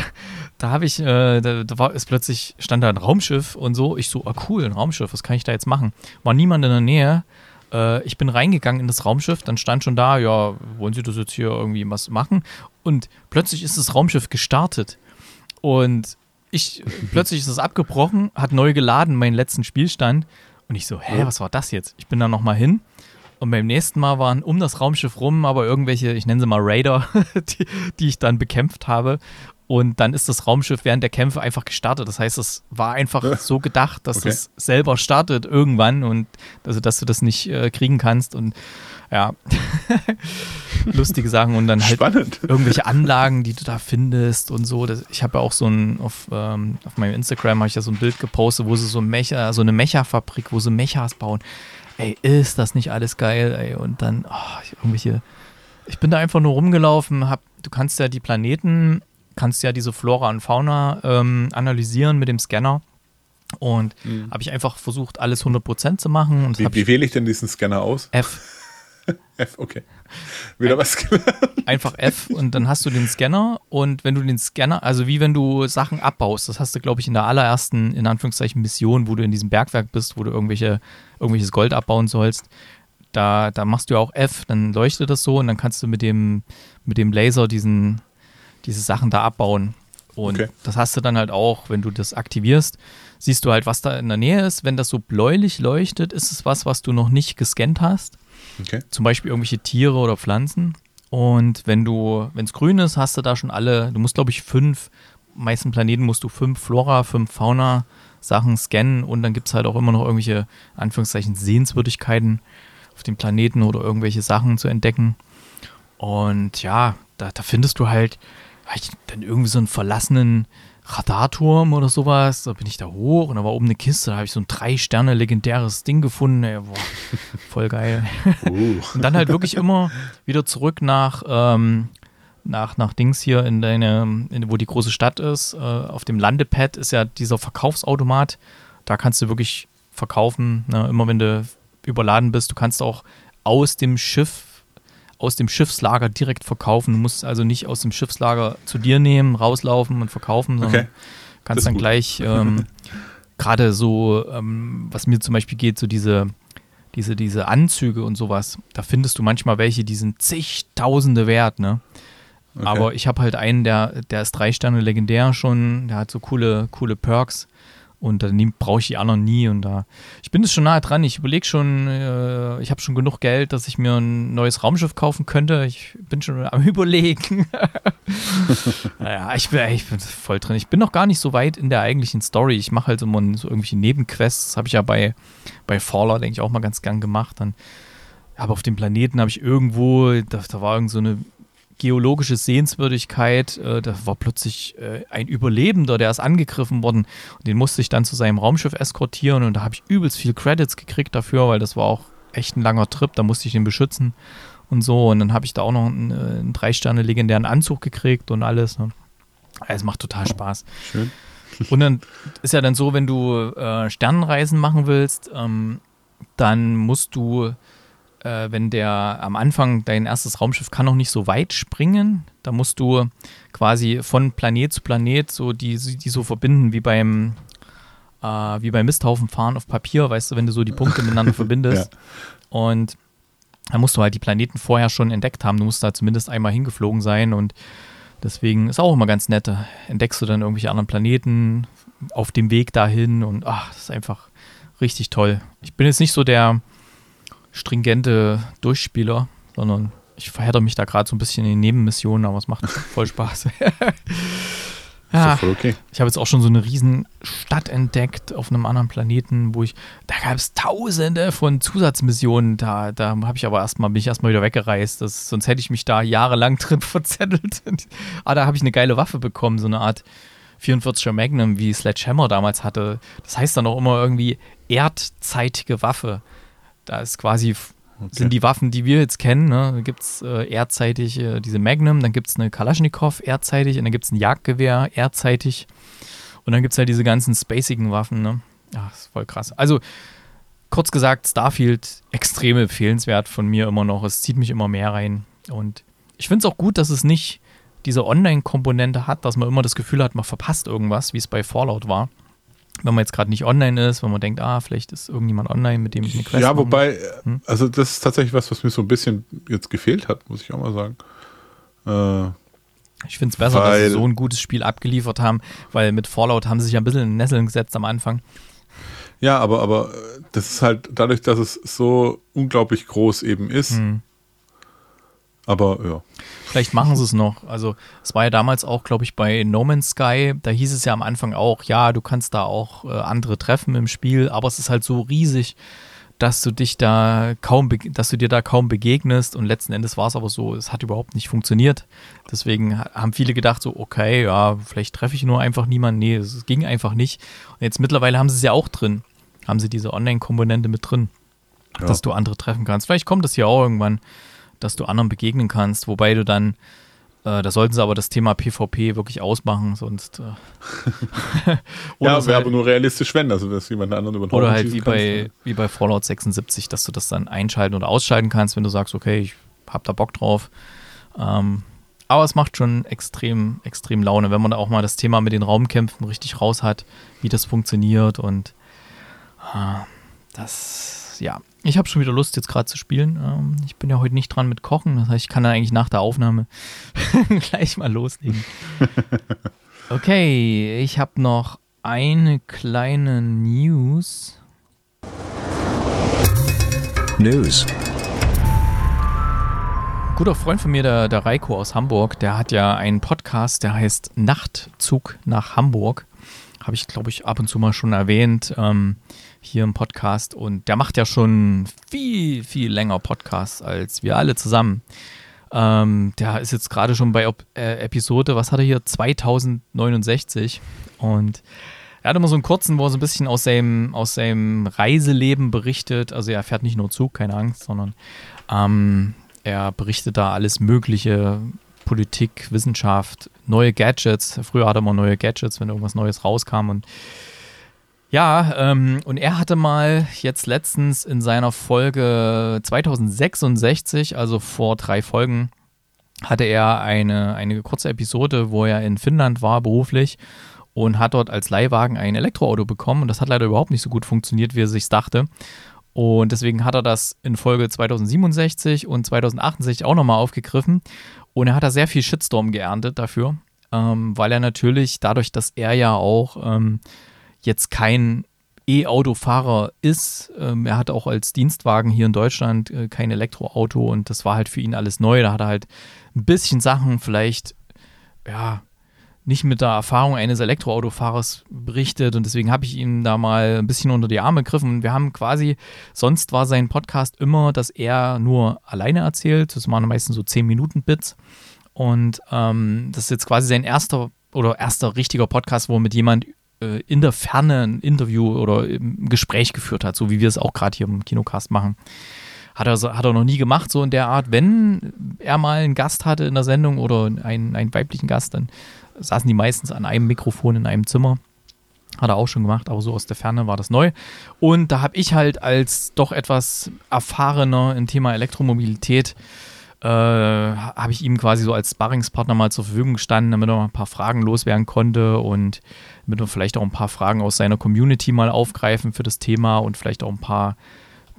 da habe ich, äh, da, da war es plötzlich, stand da ein Raumschiff und so. Ich so, ah cool, ein Raumschiff, was kann ich da jetzt machen? War niemand in der Nähe. Äh, ich bin reingegangen in das Raumschiff, dann stand schon da, ja, wollen Sie das jetzt hier irgendwie was machen? Und plötzlich ist das Raumschiff gestartet. Und ich, plötzlich ist es abgebrochen, hat neu geladen, meinen letzten Spielstand. Und ich so, hä, was war das jetzt? Ich bin da nochmal hin. Und beim nächsten Mal waren um das Raumschiff rum aber irgendwelche, ich nenne sie mal Raider, [LAUGHS] die, die ich dann bekämpft habe. Und dann ist das Raumschiff während der Kämpfe einfach gestartet. Das heißt, es war einfach so gedacht, dass Okay. es selber startet irgendwann und also, dass du das nicht äh, kriegen kannst. Und ja, [LAUGHS] lustige Sachen. Und dann halt Spannend. irgendwelche Anlagen, die du da findest und so. Das, ich habe ja auch so ein, auf, ähm, auf meinem Instagram habe ich ja so ein Bild gepostet, wo sie so, ein Mecha, so eine Mecha-Fabrik, wo sie Mechas bauen. Ey, ist das nicht alles geil, ey. Und dann, oh, ich- irgendwelche, ich bin da einfach nur rumgelaufen, hab, du kannst ja die Planeten, kannst ja diese Flora und Fauna ähm, analysieren mit dem Scanner. Und habe ich einfach versucht, alles 100% zu machen. Und Wie, wie wähle ich denn diesen Scanner aus? F [LAUGHS] F, okay. Wieder was gelernt. einfach F und dann hast du den Scanner und wenn du den Scanner, also wie wenn du Sachen abbaust, das hast du, glaube ich, in der allerersten, in Anführungszeichen, Mission, wo du in diesem Bergwerk bist, wo du irgendwelche, irgendwelches Gold abbauen sollst, da, da machst du ja auch F, dann leuchtet das so und dann kannst du mit dem, mit dem Laser diesen, diese Sachen da abbauen. Und Okay. das hast du dann halt auch, wenn du das aktivierst, siehst du halt, was da in der Nähe ist. Wenn das so bläulich leuchtet, ist es was, was du noch nicht gescannt hast Okay. zum Beispiel irgendwelche Tiere oder Pflanzen. Und wenn du, wenn es grün ist, hast du da schon alle, du musst, glaube ich, fünf, meisten Planeten musst du fünf Flora, fünf Fauna Sachen scannen und dann gibt es halt auch immer noch irgendwelche, Anführungszeichen, Sehenswürdigkeiten auf dem Planeten oder irgendwelche Sachen zu entdecken. Und ja, da, da findest du halt ich dann irgendwie so einen verlassenen Radarturm oder sowas. Da bin ich da hoch und da war oben eine Kiste, da habe ich so ein drei Sterne legendäres Ding gefunden. Ey, boah, [LAUGHS] voll geil. Uh. Und dann halt wirklich immer wieder zurück nach, ähm, nach, nach Dings hier in deine, in, wo die große Stadt ist. Äh, auf dem Landepad ist ja dieser Verkaufsautomat. Da kannst du wirklich verkaufen, ne? immer wenn du überladen bist. Du kannst auch aus dem Schiff, aus dem Schiffslager direkt verkaufen. Du musst also nicht aus dem Schiffslager zu dir nehmen, rauslaufen und verkaufen, sondern Okay. kannst dann gut. gleich ähm, [LAUGHS] gerade so, ähm, was mir zum Beispiel geht, so diese, diese, diese Anzüge und sowas, da findest du manchmal welche, die sind zigtausende wert, ne? Okay. Aber ich habe halt einen, der, der ist drei Sterne legendär schon, der hat so coole, coole Perks und dann brauche ich die anderen nie und da, ich bin es schon nahe dran, ich überlege schon, äh, ich habe schon genug Geld, dass ich mir ein neues Raumschiff kaufen könnte, ich bin schon am [LAUGHS] überlegen. [LAUGHS] naja, ich bin, ich bin voll drin, ich bin noch gar nicht so weit in der eigentlichen Story, ich mache halt immer so irgendwelche Nebenquests, das habe ich ja bei, bei Faller, denke ich, auch mal ganz gern gemacht, dann aber auf dem Planeten habe ich irgendwo, da, da war irgend so eine geologische Sehenswürdigkeit. Äh, da war plötzlich äh, ein Überlebender, der ist angegriffen worden. Und den musste ich dann zu seinem Raumschiff eskortieren und da habe ich übelst viel Credits gekriegt dafür, weil das war auch echt ein langer Trip. Da musste ich den beschützen und so. Und dann habe ich da auch noch einen, äh, einen drei Sterne legendären Anzug gekriegt und alles. Ne? Also, Es macht total Spaß. Schön. [LAUGHS] Und dann ist ja dann so, wenn du äh, Sternenreisen machen willst, ähm, dann musst du, äh, wenn der am Anfang dein erstes Raumschiff kann noch nicht so weit springen, da musst du quasi von Planet zu Planet so die, die so verbinden wie beim äh, wie bei Misthaufenfahren auf Papier, weißt du, wenn du so die Punkte miteinander verbindest. [LAUGHS] Und da musst du halt die Planeten vorher schon entdeckt haben. Du musst da zumindest einmal hingeflogen sein und deswegen ist auch immer ganz nett. Entdeckst du dann irgendwelche anderen Planeten auf dem Weg dahin und ach, das ist einfach richtig toll. Ich bin jetzt nicht so der stringente Durchspieler, sondern ich verhedder mich da gerade so ein bisschen in den Nebenmissionen, aber es macht [LAUGHS] voll Spaß. [LAUGHS] ja, voll okay. Ich habe jetzt auch schon so eine riesen Stadt entdeckt auf einem anderen Planeten, wo ich, da gab es tausende von Zusatzmissionen. Da, da habe ich aber erstmal, bin ich erstmal wieder weggereist. Das, sonst hätte ich mich da jahrelang [LAUGHS] drin verzettelt. ah, da habe ich eine geile Waffe bekommen, so eine Art 44er Magnum, wie Sledgehammer damals hatte. Das heißt dann auch immer irgendwie erdzeitige Waffe. Da ist quasi Okay. sind die Waffen, die wir jetzt kennen. Ne? Da gibt es äh, erdzeitig äh, diese Magnum, dann gibt es eine Kalaschnikow erdzeitig und dann gibt es ein Jagdgewehr erdzeitig. Und dann gibt es halt diese ganzen spacigen Waffen. Ne? Ja, das ist voll krass. Also, kurz gesagt, Starfield extrem empfehlenswert von mir immer noch. Es zieht mich immer mehr rein. Und ich finde es auch gut, dass es nicht diese Online-Komponente hat, dass man immer das Gefühl hat, man verpasst irgendwas, wie es bei Fallout war wenn man jetzt gerade nicht online ist, wenn man denkt, ah, vielleicht ist irgendjemand online, mit dem ich eine Quest Ja, wobei, hm? also das ist tatsächlich was, was mir so ein bisschen jetzt gefehlt hat, muss ich auch mal sagen. Äh, ich finde es besser, dass sie so ein gutes Spiel abgeliefert haben, weil mit Fallout haben sie sich ein bisschen in Nesseln gesetzt am Anfang. Ja, aber, aber das ist halt dadurch, dass es so unglaublich groß eben ist, hm. Aber ja. Vielleicht machen sie es noch. Also es war ja damals auch, glaube ich, bei No Man's Sky, da hieß es ja am Anfang auch, ja, du kannst da auch äh, andere treffen im Spiel, aber es ist halt so riesig, dass du dich da kaum, dass du dir da kaum begegnest und letzten Endes war es aber so, es hat überhaupt nicht funktioniert. Deswegen haben viele gedacht so, okay, ja, vielleicht treffe ich nur einfach niemanden. Nee, es ging einfach nicht. Und jetzt mittlerweile haben sie es ja auch drin. Haben sie diese Online-Komponente mit drin, ja. dass du andere treffen kannst. Vielleicht kommt das ja auch irgendwann dass du anderen begegnen kannst, wobei du dann, äh, da sollten sie aber das Thema PvP wirklich ausmachen, sonst. Äh, [LAUGHS] ja, wäre halt, aber nur realistisch, wenn, also dass jemand anderen über den Oder halt wie bei, wie bei Fallout 76, dass du das dann einschalten oder ausschalten kannst, wenn du sagst, okay, ich hab da Bock drauf. Ähm, aber es macht schon extrem, extrem Laune, wenn man da auch mal das Thema mit den Raumkämpfen richtig raus hat, wie das funktioniert und äh, das, ja, ich habe schon wieder Lust, jetzt gerade zu spielen. Ähm, ich bin ja heute nicht dran mit Kochen, das heißt, ich kann dann eigentlich nach der Aufnahme [LAUGHS] gleich mal loslegen. [LAUGHS] Okay, ich habe noch eine kleine News. News. Ein guter Freund von mir, der, der Reiko aus Hamburg, der hat ja einen Podcast, der heißt Nachtzug nach Hamburg. Habe ich, glaube ich, ab und zu mal schon erwähnt. Ähm, hier im Podcast und der macht ja schon viel, viel länger Podcasts als wir alle zusammen. Ähm, der ist jetzt gerade schon bei äh, Episode, was hat er hier? 2069 und er hat immer so einen kurzen, wo er so ein bisschen aus seinem, aus seinem Reiseleben berichtet. Also er fährt nicht nur Zug, keine Angst, sondern ähm, er berichtet da alles Mögliche, Politik, Wissenschaft, neue Gadgets. Früher hatte man neue Gadgets, wenn irgendwas Neues rauskam und ja, ähm, und er hatte mal jetzt letztens in seiner Folge 2066, also vor drei Folgen, hatte er eine, eine kurze Episode, wo er in Finnland war beruflich und hat dort als Leihwagen ein Elektroauto bekommen. Und das hat leider überhaupt nicht so gut funktioniert, wie er sich dachte. Und deswegen hat er das in Folge 2067 und 2068 auch nochmal aufgegriffen. Und er hat da sehr viel Shitstorm geerntet dafür, ähm, weil er natürlich dadurch, dass er ja auch ähm, jetzt kein E-Autofahrer ist. Ähm, er hat auch als Dienstwagen hier in Deutschland äh, kein Elektroauto und das war halt für ihn alles neu. Da hat er halt ein bisschen Sachen vielleicht, ja, nicht mit der Erfahrung eines Elektroautofahrers berichtet und deswegen habe ich ihm da mal ein bisschen unter die Arme gegriffen. Und wir haben quasi, sonst war sein Podcast immer, dass er nur alleine erzählt. Das waren meistens so 10 Minuten Bits. Und ähm, das ist jetzt quasi sein erster oder erster richtiger Podcast, wo er mit jemand äh, in der Ferne ein Interview oder ein Gespräch geführt hat, so wie wir es auch gerade hier im Kinocast machen. Hat er, hat er noch nie gemacht, so in der Art. Wenn er mal einen Gast hatte in der Sendung oder einen, einen weiblichen Gast, dann saßen die meistens an einem Mikrofon in einem Zimmer. Hat er auch schon gemacht, aber so aus der Ferne war das neu. Und da habe ich halt als doch etwas erfahrener im Thema Elektromobilität äh, habe ich ihm quasi so als Sparringspartner mal zur Verfügung gestanden, damit er mal ein paar Fragen loswerden konnte und damit wir vielleicht auch ein paar Fragen aus seiner Community mal aufgreifen für das Thema und vielleicht auch ein paar,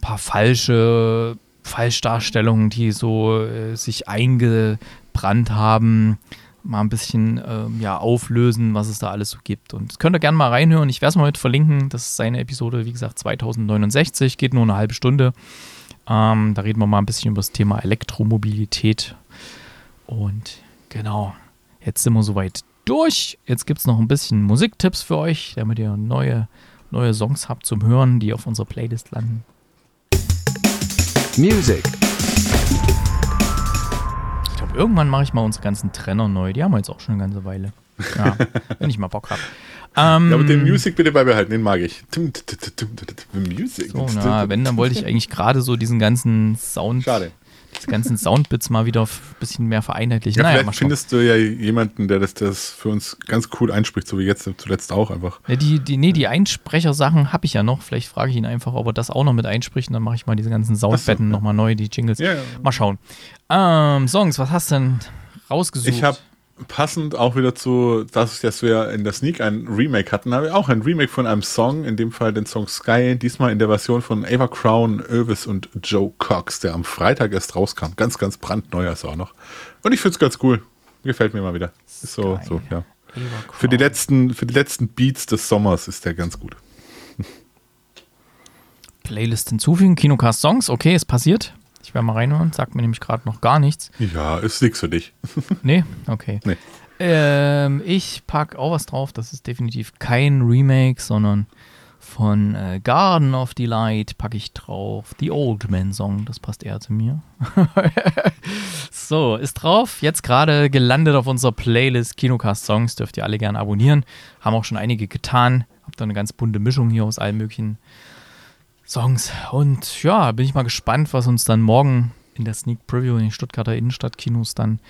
paar falsche Falschdarstellungen, die so äh, sich eingebrannt haben, mal ein bisschen ähm, ja, auflösen, was es da alles so gibt. Und das könnt ihr gerne mal reinhören. Ich werde es mal heute verlinken. Das ist seine Episode, wie gesagt, 2069, geht nur eine halbe Stunde. Ähm, da reden wir mal ein bisschen über das Thema Elektromobilität. Und genau, jetzt sind wir soweit durch. Jetzt gibt es noch ein bisschen Musiktipps für euch, damit ihr neue, neue Songs habt zum Hören, die auf unserer Playlist landen. Music. Ich glaube, irgendwann mache ich mal unsere ganzen Trenner neu. Die haben wir jetzt auch schon eine ganze Weile. Ja, [LAUGHS] wenn ich mal Bock habe. Ähm, Ja, aber den Music bitte beibehalten, den mag ich. Music. so, na, wenn, dann wollte ich eigentlich gerade so diesen ganzen Sound, Schade. diese ganzen Soundbits mal wieder ein bisschen mehr vereinheitlichen. Ja, naja, vielleicht findest du ja jemanden, der das, das für uns ganz cool einspricht, so wie jetzt zuletzt auch einfach. Ja, die, die, nee, die Einsprechersachen habe ich ja noch. Vielleicht frage ich ihn einfach, ob er das auch noch mit einspricht und dann mache ich mal diese ganzen Soundbetten ja. nochmal neu, die Jingles. Ja, ja. Mal schauen. Ähm, Songs, was hast du denn rausgesucht? Ich habe passend auch wieder zu, dass, wir in der Sneak ein Remake hatten, habe ich auch ein Remake von einem Song, in dem Fall den Song Sky, diesmal in der Version von Ava Crown, Ovis und Joe Cox, der am Freitag erst rauskam. Ganz, ganz brandneuer ist er auch noch. Und ich finde es ganz cool. Gefällt mir mal wieder. Ist so, Sky. so, ja. Für die, letzten, für die letzten Beats des Sommers ist der ganz gut. Playlist hinzufügen, Kinocast Songs, okay, ist passiert. Ich werde mal reinhören, sagt mir nämlich gerade noch gar nichts. Ja, ist nix für dich. [LAUGHS] Nee, okay. Nee. Ähm, ich packe auch was drauf, das ist definitiv kein Remake, sondern von äh, Garden of Delight packe ich drauf. The Old Man Song, das passt eher zu mir. [LAUGHS] so, ist drauf. Jetzt gerade gelandet auf unserer Playlist Kinocast Songs. Dürft ihr alle gerne abonnieren. Haben auch schon einige getan. Habt da eine ganz bunte Mischung hier aus allen möglichen Songs. Und ja, bin ich mal gespannt, was uns dann morgen in der Sneak Preview in den Stuttgarter Innenstadtkinos dann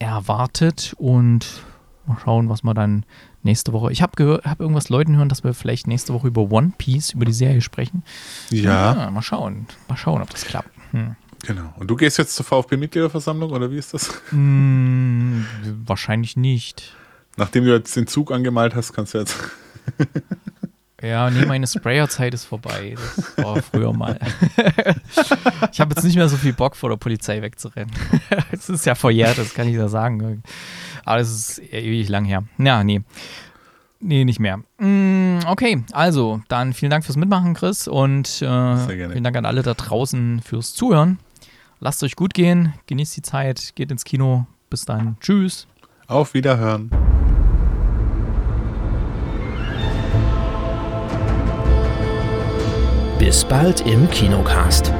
erwartet. Und mal schauen, was wir dann nächste Woche. Ich habe hab irgendwas Leuten hören, dass wir vielleicht nächste Woche über One Piece, über die Serie sprechen. Ja, Ah, mal schauen. Mal schauen, ob das klappt. Hm. genau. Und du gehst jetzt zur VfB-Mitgliederversammlung oder wie ist das? Hm, wahrscheinlich nicht. Nachdem du jetzt den Zug angemalt hast, kannst du jetzt. [LAUGHS] Ja, nee, meine Sprayerzeit ist vorbei. Das war früher mal. [LAUGHS] ich habe jetzt nicht mehr so viel Bock, vor der Polizei wegzurennen. [LAUGHS] Es ist ja verjährt, das kann ich ja sagen. Aber das ist ewig lang her. Ja, nee. Nee, nicht mehr. Mm, Okay, also, dann vielen Dank fürs Mitmachen, Chris. Und äh, vielen Dank an alle da draußen fürs Zuhören. Lasst euch gut gehen, genießt die Zeit, geht ins Kino. Bis dann. Tschüss. Auf Wiederhören. Bis bald im Kinocast.